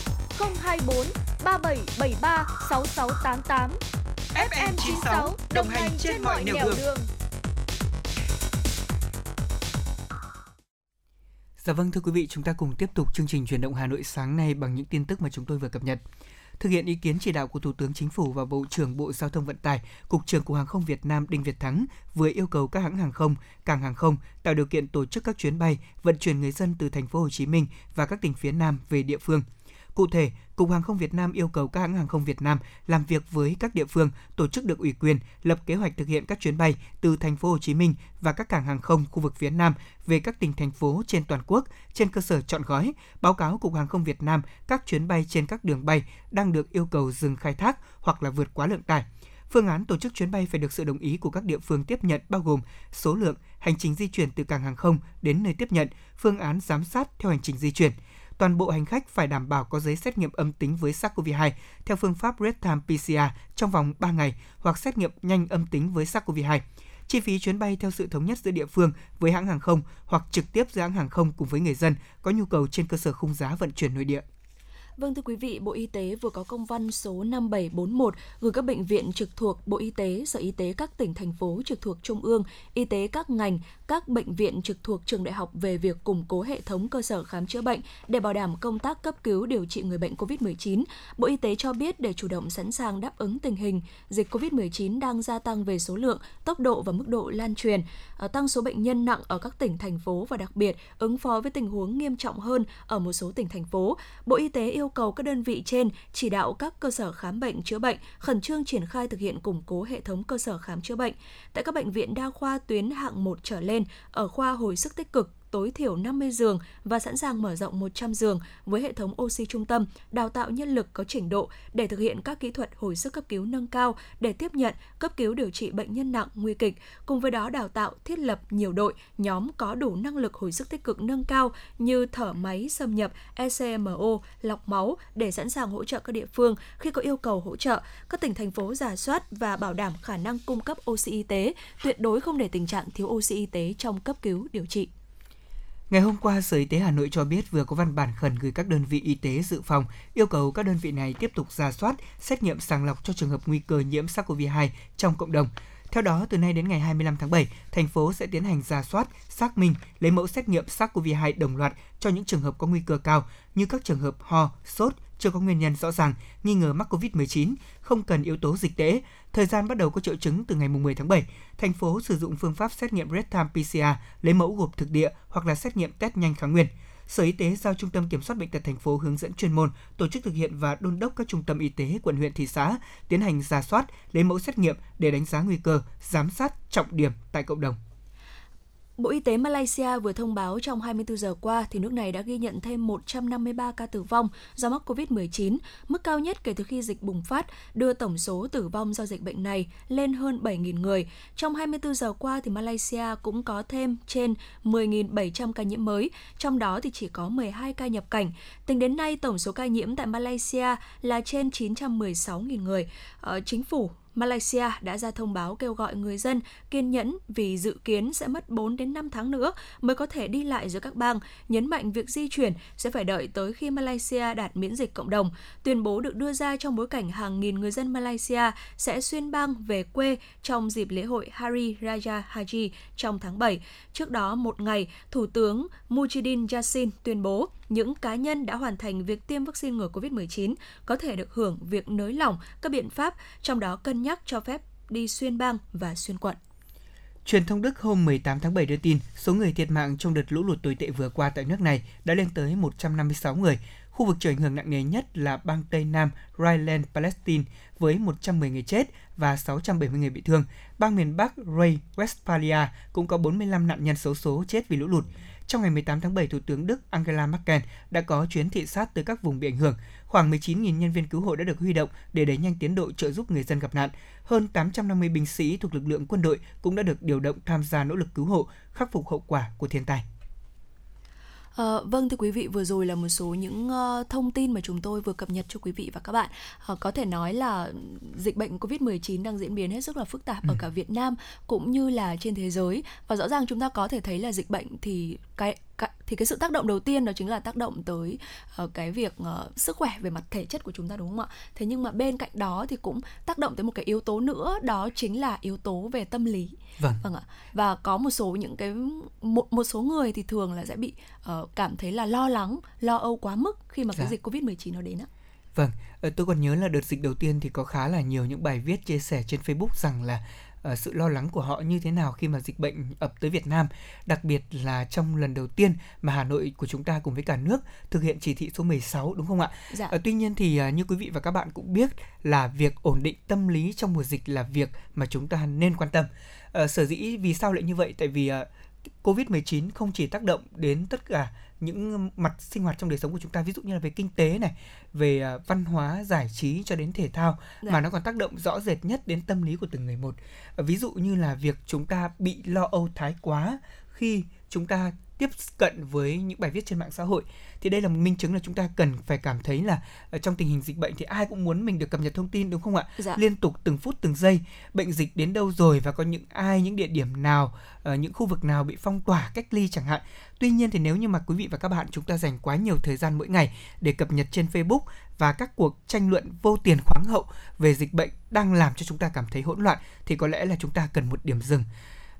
024 3773 6688. FM 96 đồng hành trên mọi nẻo đường. Dạ vâng thưa quý vị, chúng ta cùng tiếp tục chương trình truyền động Hà Nội sáng nay bằng những tin tức mà chúng tôi vừa cập nhật. Thực hiện ý kiến chỉ đạo của Thủ tướng Chính phủ và Bộ trưởng Bộ Giao thông Vận tải, Cục trưởng Cục Hàng không Việt Nam Đinh Việt Thắng vừa yêu cầu các hãng hàng không, cảng hàng không tạo điều kiện tổ chức các chuyến bay vận chuyển người dân từ thành phố Hồ Chí Minh và các tỉnh phía Nam về địa phương. Cụ thể, Cục Hàng không Việt Nam yêu cầu các hãng hàng không Việt Nam làm việc với các địa phương tổ chức được ủy quyền lập kế hoạch thực hiện các chuyến bay từ thành phố Hồ Chí Minh và các cảng hàng không khu vực phía Nam về các tỉnh thành phố trên toàn quốc trên cơ sở chọn gói, báo cáo Cục Hàng không Việt Nam các chuyến bay trên các đường bay đang được yêu cầu dừng khai thác hoặc là vượt quá lượng tải. Phương án tổ chức chuyến bay phải được sự đồng ý của các địa phương tiếp nhận bao gồm số lượng, hành trình di chuyển từ cảng hàng không đến nơi tiếp nhận, phương án giám sát theo hành trình di chuyển toàn bộ hành khách phải đảm bảo có giấy xét nghiệm âm tính với SARS-CoV-2 theo phương pháp real-time PCR trong vòng 3 ngày hoặc xét nghiệm nhanh âm tính với SARS-CoV-2. Chi phí chuyến bay theo sự thống nhất giữa địa phương với hãng hàng không hoặc trực tiếp giữa hãng hàng không cùng với người dân có nhu cầu trên cơ sở khung giá vận chuyển nội địa. Vâng thưa quý vị, Bộ Y tế vừa có công văn số 5741 gửi các bệnh viện trực thuộc Bộ Y tế, Sở Y tế các tỉnh thành phố trực thuộc Trung ương, y tế các ngành, các bệnh viện trực thuộc trường đại học về việc củng cố hệ thống cơ sở khám chữa bệnh để bảo đảm công tác cấp cứu điều trị người bệnh COVID-19. Bộ Y tế cho biết để chủ động sẵn sàng đáp ứng tình hình dịch COVID-19 đang gia tăng về số lượng, tốc độ và mức độ lan truyền, Ờ, tăng số bệnh nhân nặng ở các tỉnh thành phố và đặc biệt ứng phó với tình huống nghiêm trọng hơn ở một số tỉnh thành phố. Bộ Y tế yêu cầu các đơn vị trên chỉ đạo các cơ sở khám bệnh chữa bệnh khẩn trương triển khai thực hiện củng cố hệ thống cơ sở khám chữa bệnh tại các bệnh viện đa khoa tuyến hạng 1 trở lên, ở khoa hồi sức tích cực tối thiểu 50 giường và sẵn sàng mở rộng 100 giường với hệ thống oxy trung tâm, đào tạo nhân lực có trình độ để thực hiện các kỹ thuật hồi sức cấp cứu nâng cao để tiếp nhận, cấp cứu điều trị bệnh nhân nặng, nguy kịch. Cùng với đó đào tạo thiết lập nhiều đội, nhóm có đủ năng lực hồi sức tích cực nâng cao như thở máy xâm nhập, ECMO, lọc máu để sẵn sàng hỗ trợ các địa phương khi có yêu cầu hỗ trợ. Các tỉnh thành phố giả soát và bảo đảm khả năng cung cấp oxy y tế, tuyệt đối không để tình trạng thiếu oxy y tế trong cấp cứu điều trị. Ngày hôm qua, Sở Y tế Hà Nội cho biết vừa có văn bản khẩn gửi các đơn vị y tế dự phòng yêu cầu các đơn vị này tiếp tục ra soát, xét nghiệm sàng lọc cho trường hợp nguy cơ nhiễm SARS-CoV-2 trong cộng đồng. Theo đó, từ nay đến ngày 25 tháng 7, thành phố sẽ tiến hành ra soát, xác minh, lấy mẫu xét nghiệm SARS-CoV-2 đồng loạt cho những trường hợp có nguy cơ cao như các trường hợp ho, sốt, chưa có nguyên nhân rõ ràng, nghi ngờ mắc COVID-19, không cần yếu tố dịch tễ. Thời gian bắt đầu có triệu chứng từ ngày 10 tháng 7. Thành phố sử dụng phương pháp xét nghiệm real-time PCR, lấy mẫu gộp thực địa hoặc là xét nghiệm test nhanh kháng nguyên. Sở Y tế giao Trung tâm Kiểm soát Bệnh tật thành phố hướng dẫn chuyên môn tổ chức thực hiện và đôn đốc các trung tâm y tế quận huyện thị xã tiến hành ra soát, lấy mẫu xét nghiệm để đánh giá nguy cơ, giám sát trọng điểm tại cộng đồng. Bộ Y tế Malaysia vừa thông báo trong 24 giờ qua thì nước này đã ghi nhận thêm 153 ca tử vong do mắc COVID-19, mức cao nhất kể từ khi dịch bùng phát, đưa tổng số tử vong do dịch bệnh này lên hơn 7.000 người. Trong 24 giờ qua thì Malaysia cũng có thêm trên 10.700 ca nhiễm mới, trong đó thì chỉ có 12 ca nhập cảnh. Tính đến nay, tổng số ca nhiễm tại Malaysia là trên 916.000 người. Ờ, chính phủ Malaysia đã ra thông báo kêu gọi người dân kiên nhẫn vì dự kiến sẽ mất 4 đến 5 tháng nữa mới có thể đi lại giữa các bang, nhấn mạnh việc di chuyển sẽ phải đợi tới khi Malaysia đạt miễn dịch cộng đồng. Tuyên bố được đưa ra trong bối cảnh hàng nghìn người dân Malaysia sẽ xuyên bang về quê trong dịp lễ hội Hari Raya Haji trong tháng 7. Trước đó một ngày, Thủ tướng Mujidin Yassin tuyên bố những cá nhân đã hoàn thành việc tiêm vaccine ngừa COVID-19 có thể được hưởng việc nới lỏng các biện pháp, trong đó cân nhắc cho phép đi xuyên bang và xuyên quận. Truyền thông Đức hôm 18 tháng 7 đưa tin số người thiệt mạng trong đợt lũ lụt tồi tệ vừa qua tại nước này đã lên tới 156 người. Khu vực chịu ảnh hưởng nặng nề nhất là bang Tây Nam Rhineland Palestine với 110 người chết và 670 người bị thương. Bang miền Bắc Ray Westphalia cũng có 45 nạn nhân xấu số chết vì lũ lụt. Trong ngày 18 tháng 7, Thủ tướng Đức Angela Merkel đã có chuyến thị sát tới các vùng bị ảnh hưởng. Khoảng 19.000 nhân viên cứu hộ đã được huy động để đẩy nhanh tiến độ trợ giúp người dân gặp nạn. Hơn 850 binh sĩ thuộc lực lượng quân đội cũng đã được điều động tham gia nỗ lực cứu hộ, khắc phục hậu quả của thiên tai. À, vâng thưa quý vị vừa rồi là một số những uh, thông tin mà chúng tôi vừa cập nhật cho quý vị và các bạn. Uh, có thể nói là dịch bệnh Covid-19 đang diễn biến hết sức là phức tạp ừ. ở cả Việt Nam cũng như là trên thế giới và rõ ràng chúng ta có thể thấy là dịch bệnh thì cái thì cái sự tác động đầu tiên đó chính là tác động tới uh, cái việc uh, sức khỏe về mặt thể chất của chúng ta đúng không ạ? Thế nhưng mà bên cạnh đó thì cũng tác động tới một cái yếu tố nữa đó chính là yếu tố về tâm lý. Vâng. Vâng ạ. Và có một số những cái một một số người thì thường là sẽ bị uh, cảm thấy là lo lắng, lo âu quá mức khi mà dạ. cái dịch Covid-19 nó đến ạ. Vâng, tôi còn nhớ là đợt dịch đầu tiên thì có khá là nhiều những bài viết chia sẻ trên Facebook rằng là uh, sự lo lắng của họ như thế nào khi mà dịch bệnh ập tới Việt Nam, đặc biệt là trong lần đầu tiên mà Hà Nội của chúng ta cùng với cả nước thực hiện chỉ thị số 16 đúng không ạ? Dạ. Uh, tuy nhiên thì uh, như quý vị và các bạn cũng biết là việc ổn định tâm lý trong mùa dịch là việc mà chúng ta nên quan tâm. Uh, sở dĩ vì sao lại như vậy? Tại vì uh, Covid-19 không chỉ tác động đến tất cả những mặt sinh hoạt trong đời sống của chúng ta ví dụ như là về kinh tế này về à, văn hóa giải trí cho đến thể thao dạ. mà nó còn tác động rõ rệt nhất đến tâm lý của từng người một ví dụ như là việc chúng ta bị lo âu thái quá khi chúng ta tiếp cận với những bài viết trên mạng xã hội. Thì đây là một minh chứng là chúng ta cần phải cảm thấy là trong tình hình dịch bệnh thì ai cũng muốn mình được cập nhật thông tin đúng không ạ? Dạ. liên tục từng phút từng giây bệnh dịch đến đâu rồi và có những ai những địa điểm nào uh, những khu vực nào bị phong tỏa cách ly chẳng hạn. Tuy nhiên thì nếu như mà quý vị và các bạn chúng ta dành quá nhiều thời gian mỗi ngày để cập nhật trên Facebook và các cuộc tranh luận vô tiền khoáng hậu về dịch bệnh đang làm cho chúng ta cảm thấy hỗn loạn thì có lẽ là chúng ta cần một điểm dừng.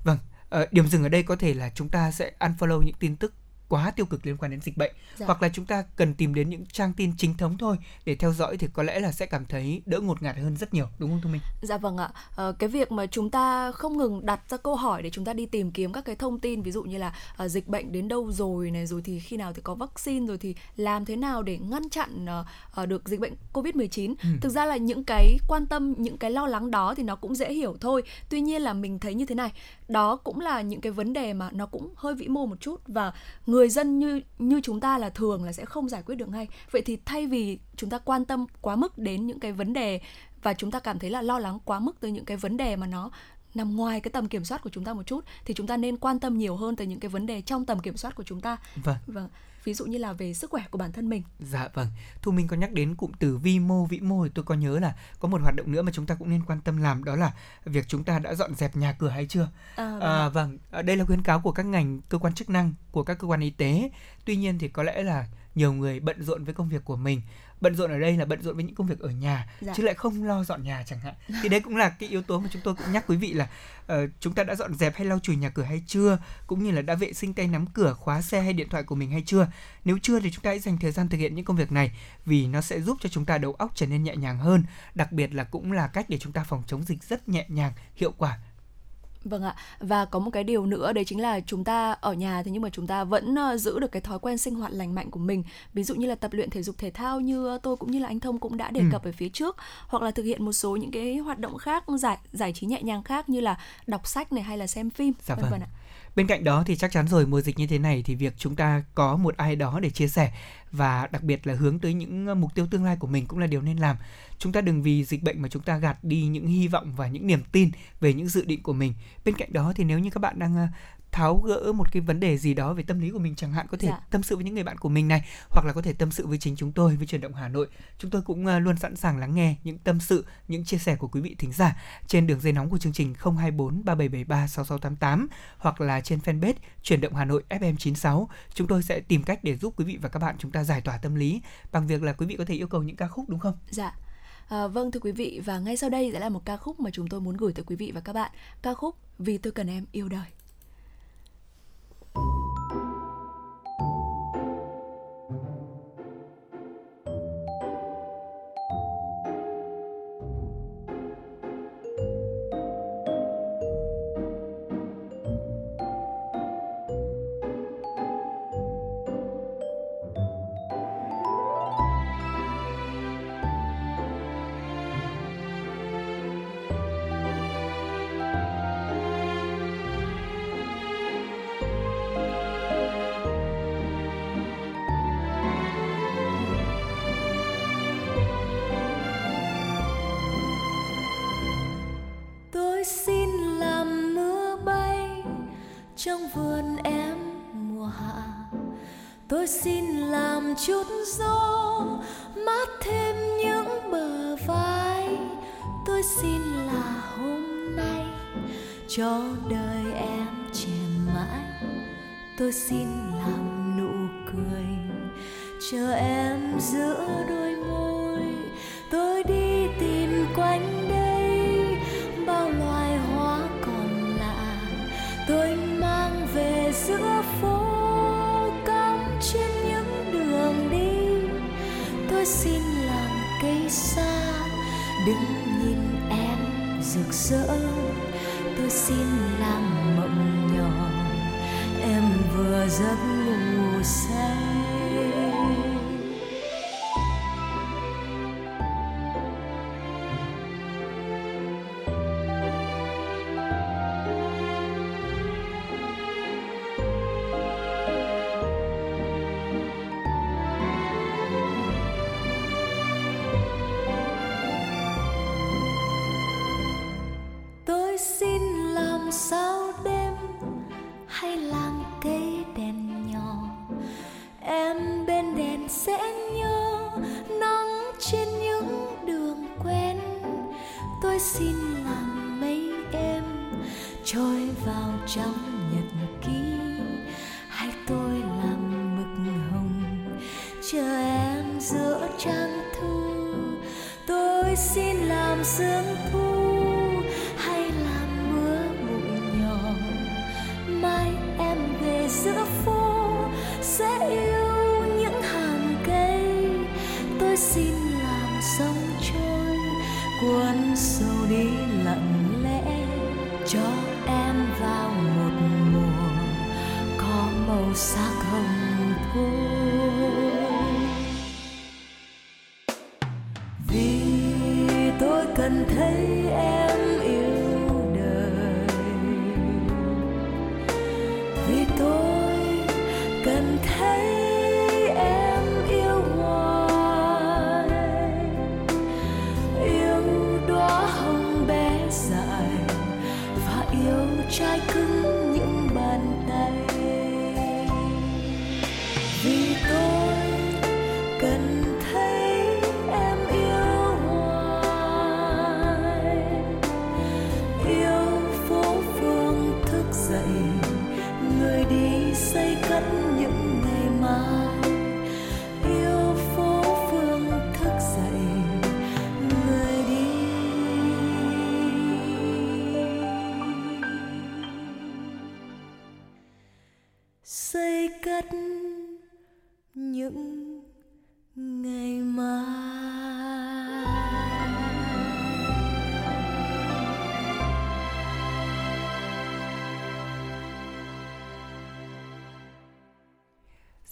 Vâng uh, điểm dừng ở đây có thể là chúng ta sẽ unfollow những tin tức quá tiêu cực liên quan đến dịch bệnh. Dạ. hoặc là chúng ta cần tìm đến những trang tin chính thống thôi để theo dõi thì có lẽ là sẽ cảm thấy đỡ ngột ngạt hơn rất nhiều đúng không thu minh? Dạ vâng ạ. À, cái việc mà chúng ta không ngừng đặt ra câu hỏi để chúng ta đi tìm kiếm các cái thông tin ví dụ như là uh, dịch bệnh đến đâu rồi này rồi thì khi nào thì có vaccine rồi thì làm thế nào để ngăn chặn uh, uh, được dịch bệnh covid 19 ừ. thực ra là những cái quan tâm những cái lo lắng đó thì nó cũng dễ hiểu thôi. Tuy nhiên là mình thấy như thế này đó cũng là những cái vấn đề mà nó cũng hơi vĩ mô một chút và người dân như như chúng ta là thường là sẽ không giải quyết được ngay. Vậy thì thay vì chúng ta quan tâm quá mức đến những cái vấn đề và chúng ta cảm thấy là lo lắng quá mức tới những cái vấn đề mà nó nằm ngoài cái tầm kiểm soát của chúng ta một chút thì chúng ta nên quan tâm nhiều hơn tới những cái vấn đề trong tầm kiểm soát của chúng ta. Vâng. Vâng ví dụ như là về sức khỏe của bản thân mình. Dạ vâng. Thu Minh có nhắc đến cụm từ vi mô vĩ mô thì tôi có nhớ là có một hoạt động nữa mà chúng ta cũng nên quan tâm làm đó là việc chúng ta đã dọn dẹp nhà cửa hay chưa. À, vâng. À, vâng. Đây là khuyến cáo của các ngành cơ quan chức năng của các cơ quan y tế. Tuy nhiên thì có lẽ là nhiều người bận rộn với công việc của mình. Bận rộn ở đây là bận rộn với những công việc ở nhà dạ. chứ lại không lo dọn nhà chẳng hạn. Thì đấy cũng là cái yếu tố mà chúng tôi cũng nhắc quý vị là uh, chúng ta đã dọn dẹp hay lau chùi nhà cửa hay chưa cũng như là đã vệ sinh tay nắm cửa khóa xe hay điện thoại của mình hay chưa. Nếu chưa thì chúng ta hãy dành thời gian thực hiện những công việc này vì nó sẽ giúp cho chúng ta đầu óc trở nên nhẹ nhàng hơn. Đặc biệt là cũng là cách để chúng ta phòng chống dịch rất nhẹ nhàng hiệu quả Vâng ạ. Và có một cái điều nữa đấy chính là chúng ta ở nhà thì nhưng mà chúng ta vẫn uh, giữ được cái thói quen sinh hoạt lành mạnh của mình. Ví dụ như là tập luyện thể dục thể thao như tôi cũng như là anh Thông cũng đã đề ừ. cập ở phía trước hoặc là thực hiện một số những cái hoạt động khác giải giải trí nhẹ nhàng khác như là đọc sách này hay là xem phim dạ vâng. vân vân ạ Bên cạnh đó thì chắc chắn rồi, mùa dịch như thế này thì việc chúng ta có một ai đó để chia sẻ và đặc biệt là hướng tới những mục tiêu tương lai của mình cũng là điều nên làm. Chúng ta đừng vì dịch bệnh mà chúng ta gạt đi những hy vọng và những niềm tin về những dự định của mình. Bên cạnh đó thì nếu như các bạn đang tháo gỡ một cái vấn đề gì đó về tâm lý của mình chẳng hạn có thể dạ. tâm sự với những người bạn của mình này hoặc là có thể tâm sự với chính chúng tôi với truyền động Hà Nội chúng tôi cũng uh, luôn sẵn sàng lắng nghe những tâm sự những chia sẻ của quý vị thính giả trên đường dây nóng của chương trình 024 3773 6688 hoặc là trên fanpage truyền động Hà Nội FM 96 chúng tôi sẽ tìm cách để giúp quý vị và các bạn chúng ta giải tỏa tâm lý bằng việc là quý vị có thể yêu cầu những ca khúc đúng không? Dạ. À, vâng thưa quý vị và ngay sau đây sẽ là một ca khúc mà chúng tôi muốn gửi tới quý vị và các bạn ca khúc Vì tôi cần em yêu đời. Thank you nhớ xin làm chút gió, mát thêm những bờ vai. Tôi xin là hôm nay, cho đời em trẻ mãi. Tôi xin làm nụ cười, chờ em giữa đôi mắt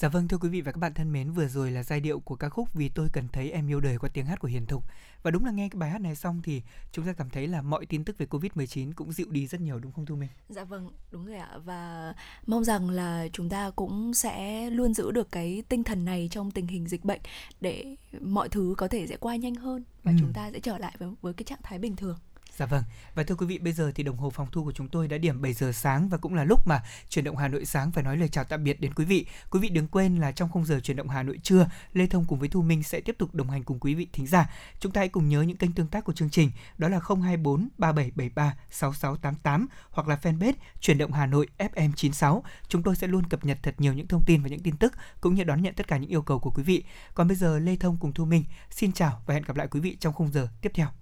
Dạ vâng thưa quý vị và các bạn thân mến, vừa rồi là giai điệu của ca khúc Vì tôi cần thấy em yêu đời qua tiếng hát của Hiền Thục. Và đúng là nghe cái bài hát này xong thì chúng ta cảm thấy là mọi tin tức về Covid-19 cũng dịu đi rất nhiều đúng không Thu Minh? Dạ vâng, đúng rồi ạ. Và mong rằng là chúng ta cũng sẽ luôn giữ được cái tinh thần này trong tình hình dịch bệnh để mọi thứ có thể sẽ qua nhanh hơn và ừ. chúng ta sẽ trở lại với, với cái trạng thái bình thường. Dạ vâng. Và thưa quý vị, bây giờ thì đồng hồ phòng thu của chúng tôi đã điểm 7 giờ sáng và cũng là lúc mà chuyển động Hà Nội sáng phải nói lời chào tạm biệt đến quý vị. Quý vị đừng quên là trong khung giờ chuyển động Hà Nội trưa, Lê Thông cùng với Thu Minh sẽ tiếp tục đồng hành cùng quý vị thính giả. Chúng ta hãy cùng nhớ những kênh tương tác của chương trình, đó là 024 3773 6688 hoặc là fanpage chuyển động Hà Nội FM 96. Chúng tôi sẽ luôn cập nhật thật nhiều những thông tin và những tin tức cũng như đón nhận tất cả những yêu cầu của quý vị. Còn bây giờ Lê Thông cùng Thu Minh xin chào và hẹn gặp lại quý vị trong khung giờ tiếp theo.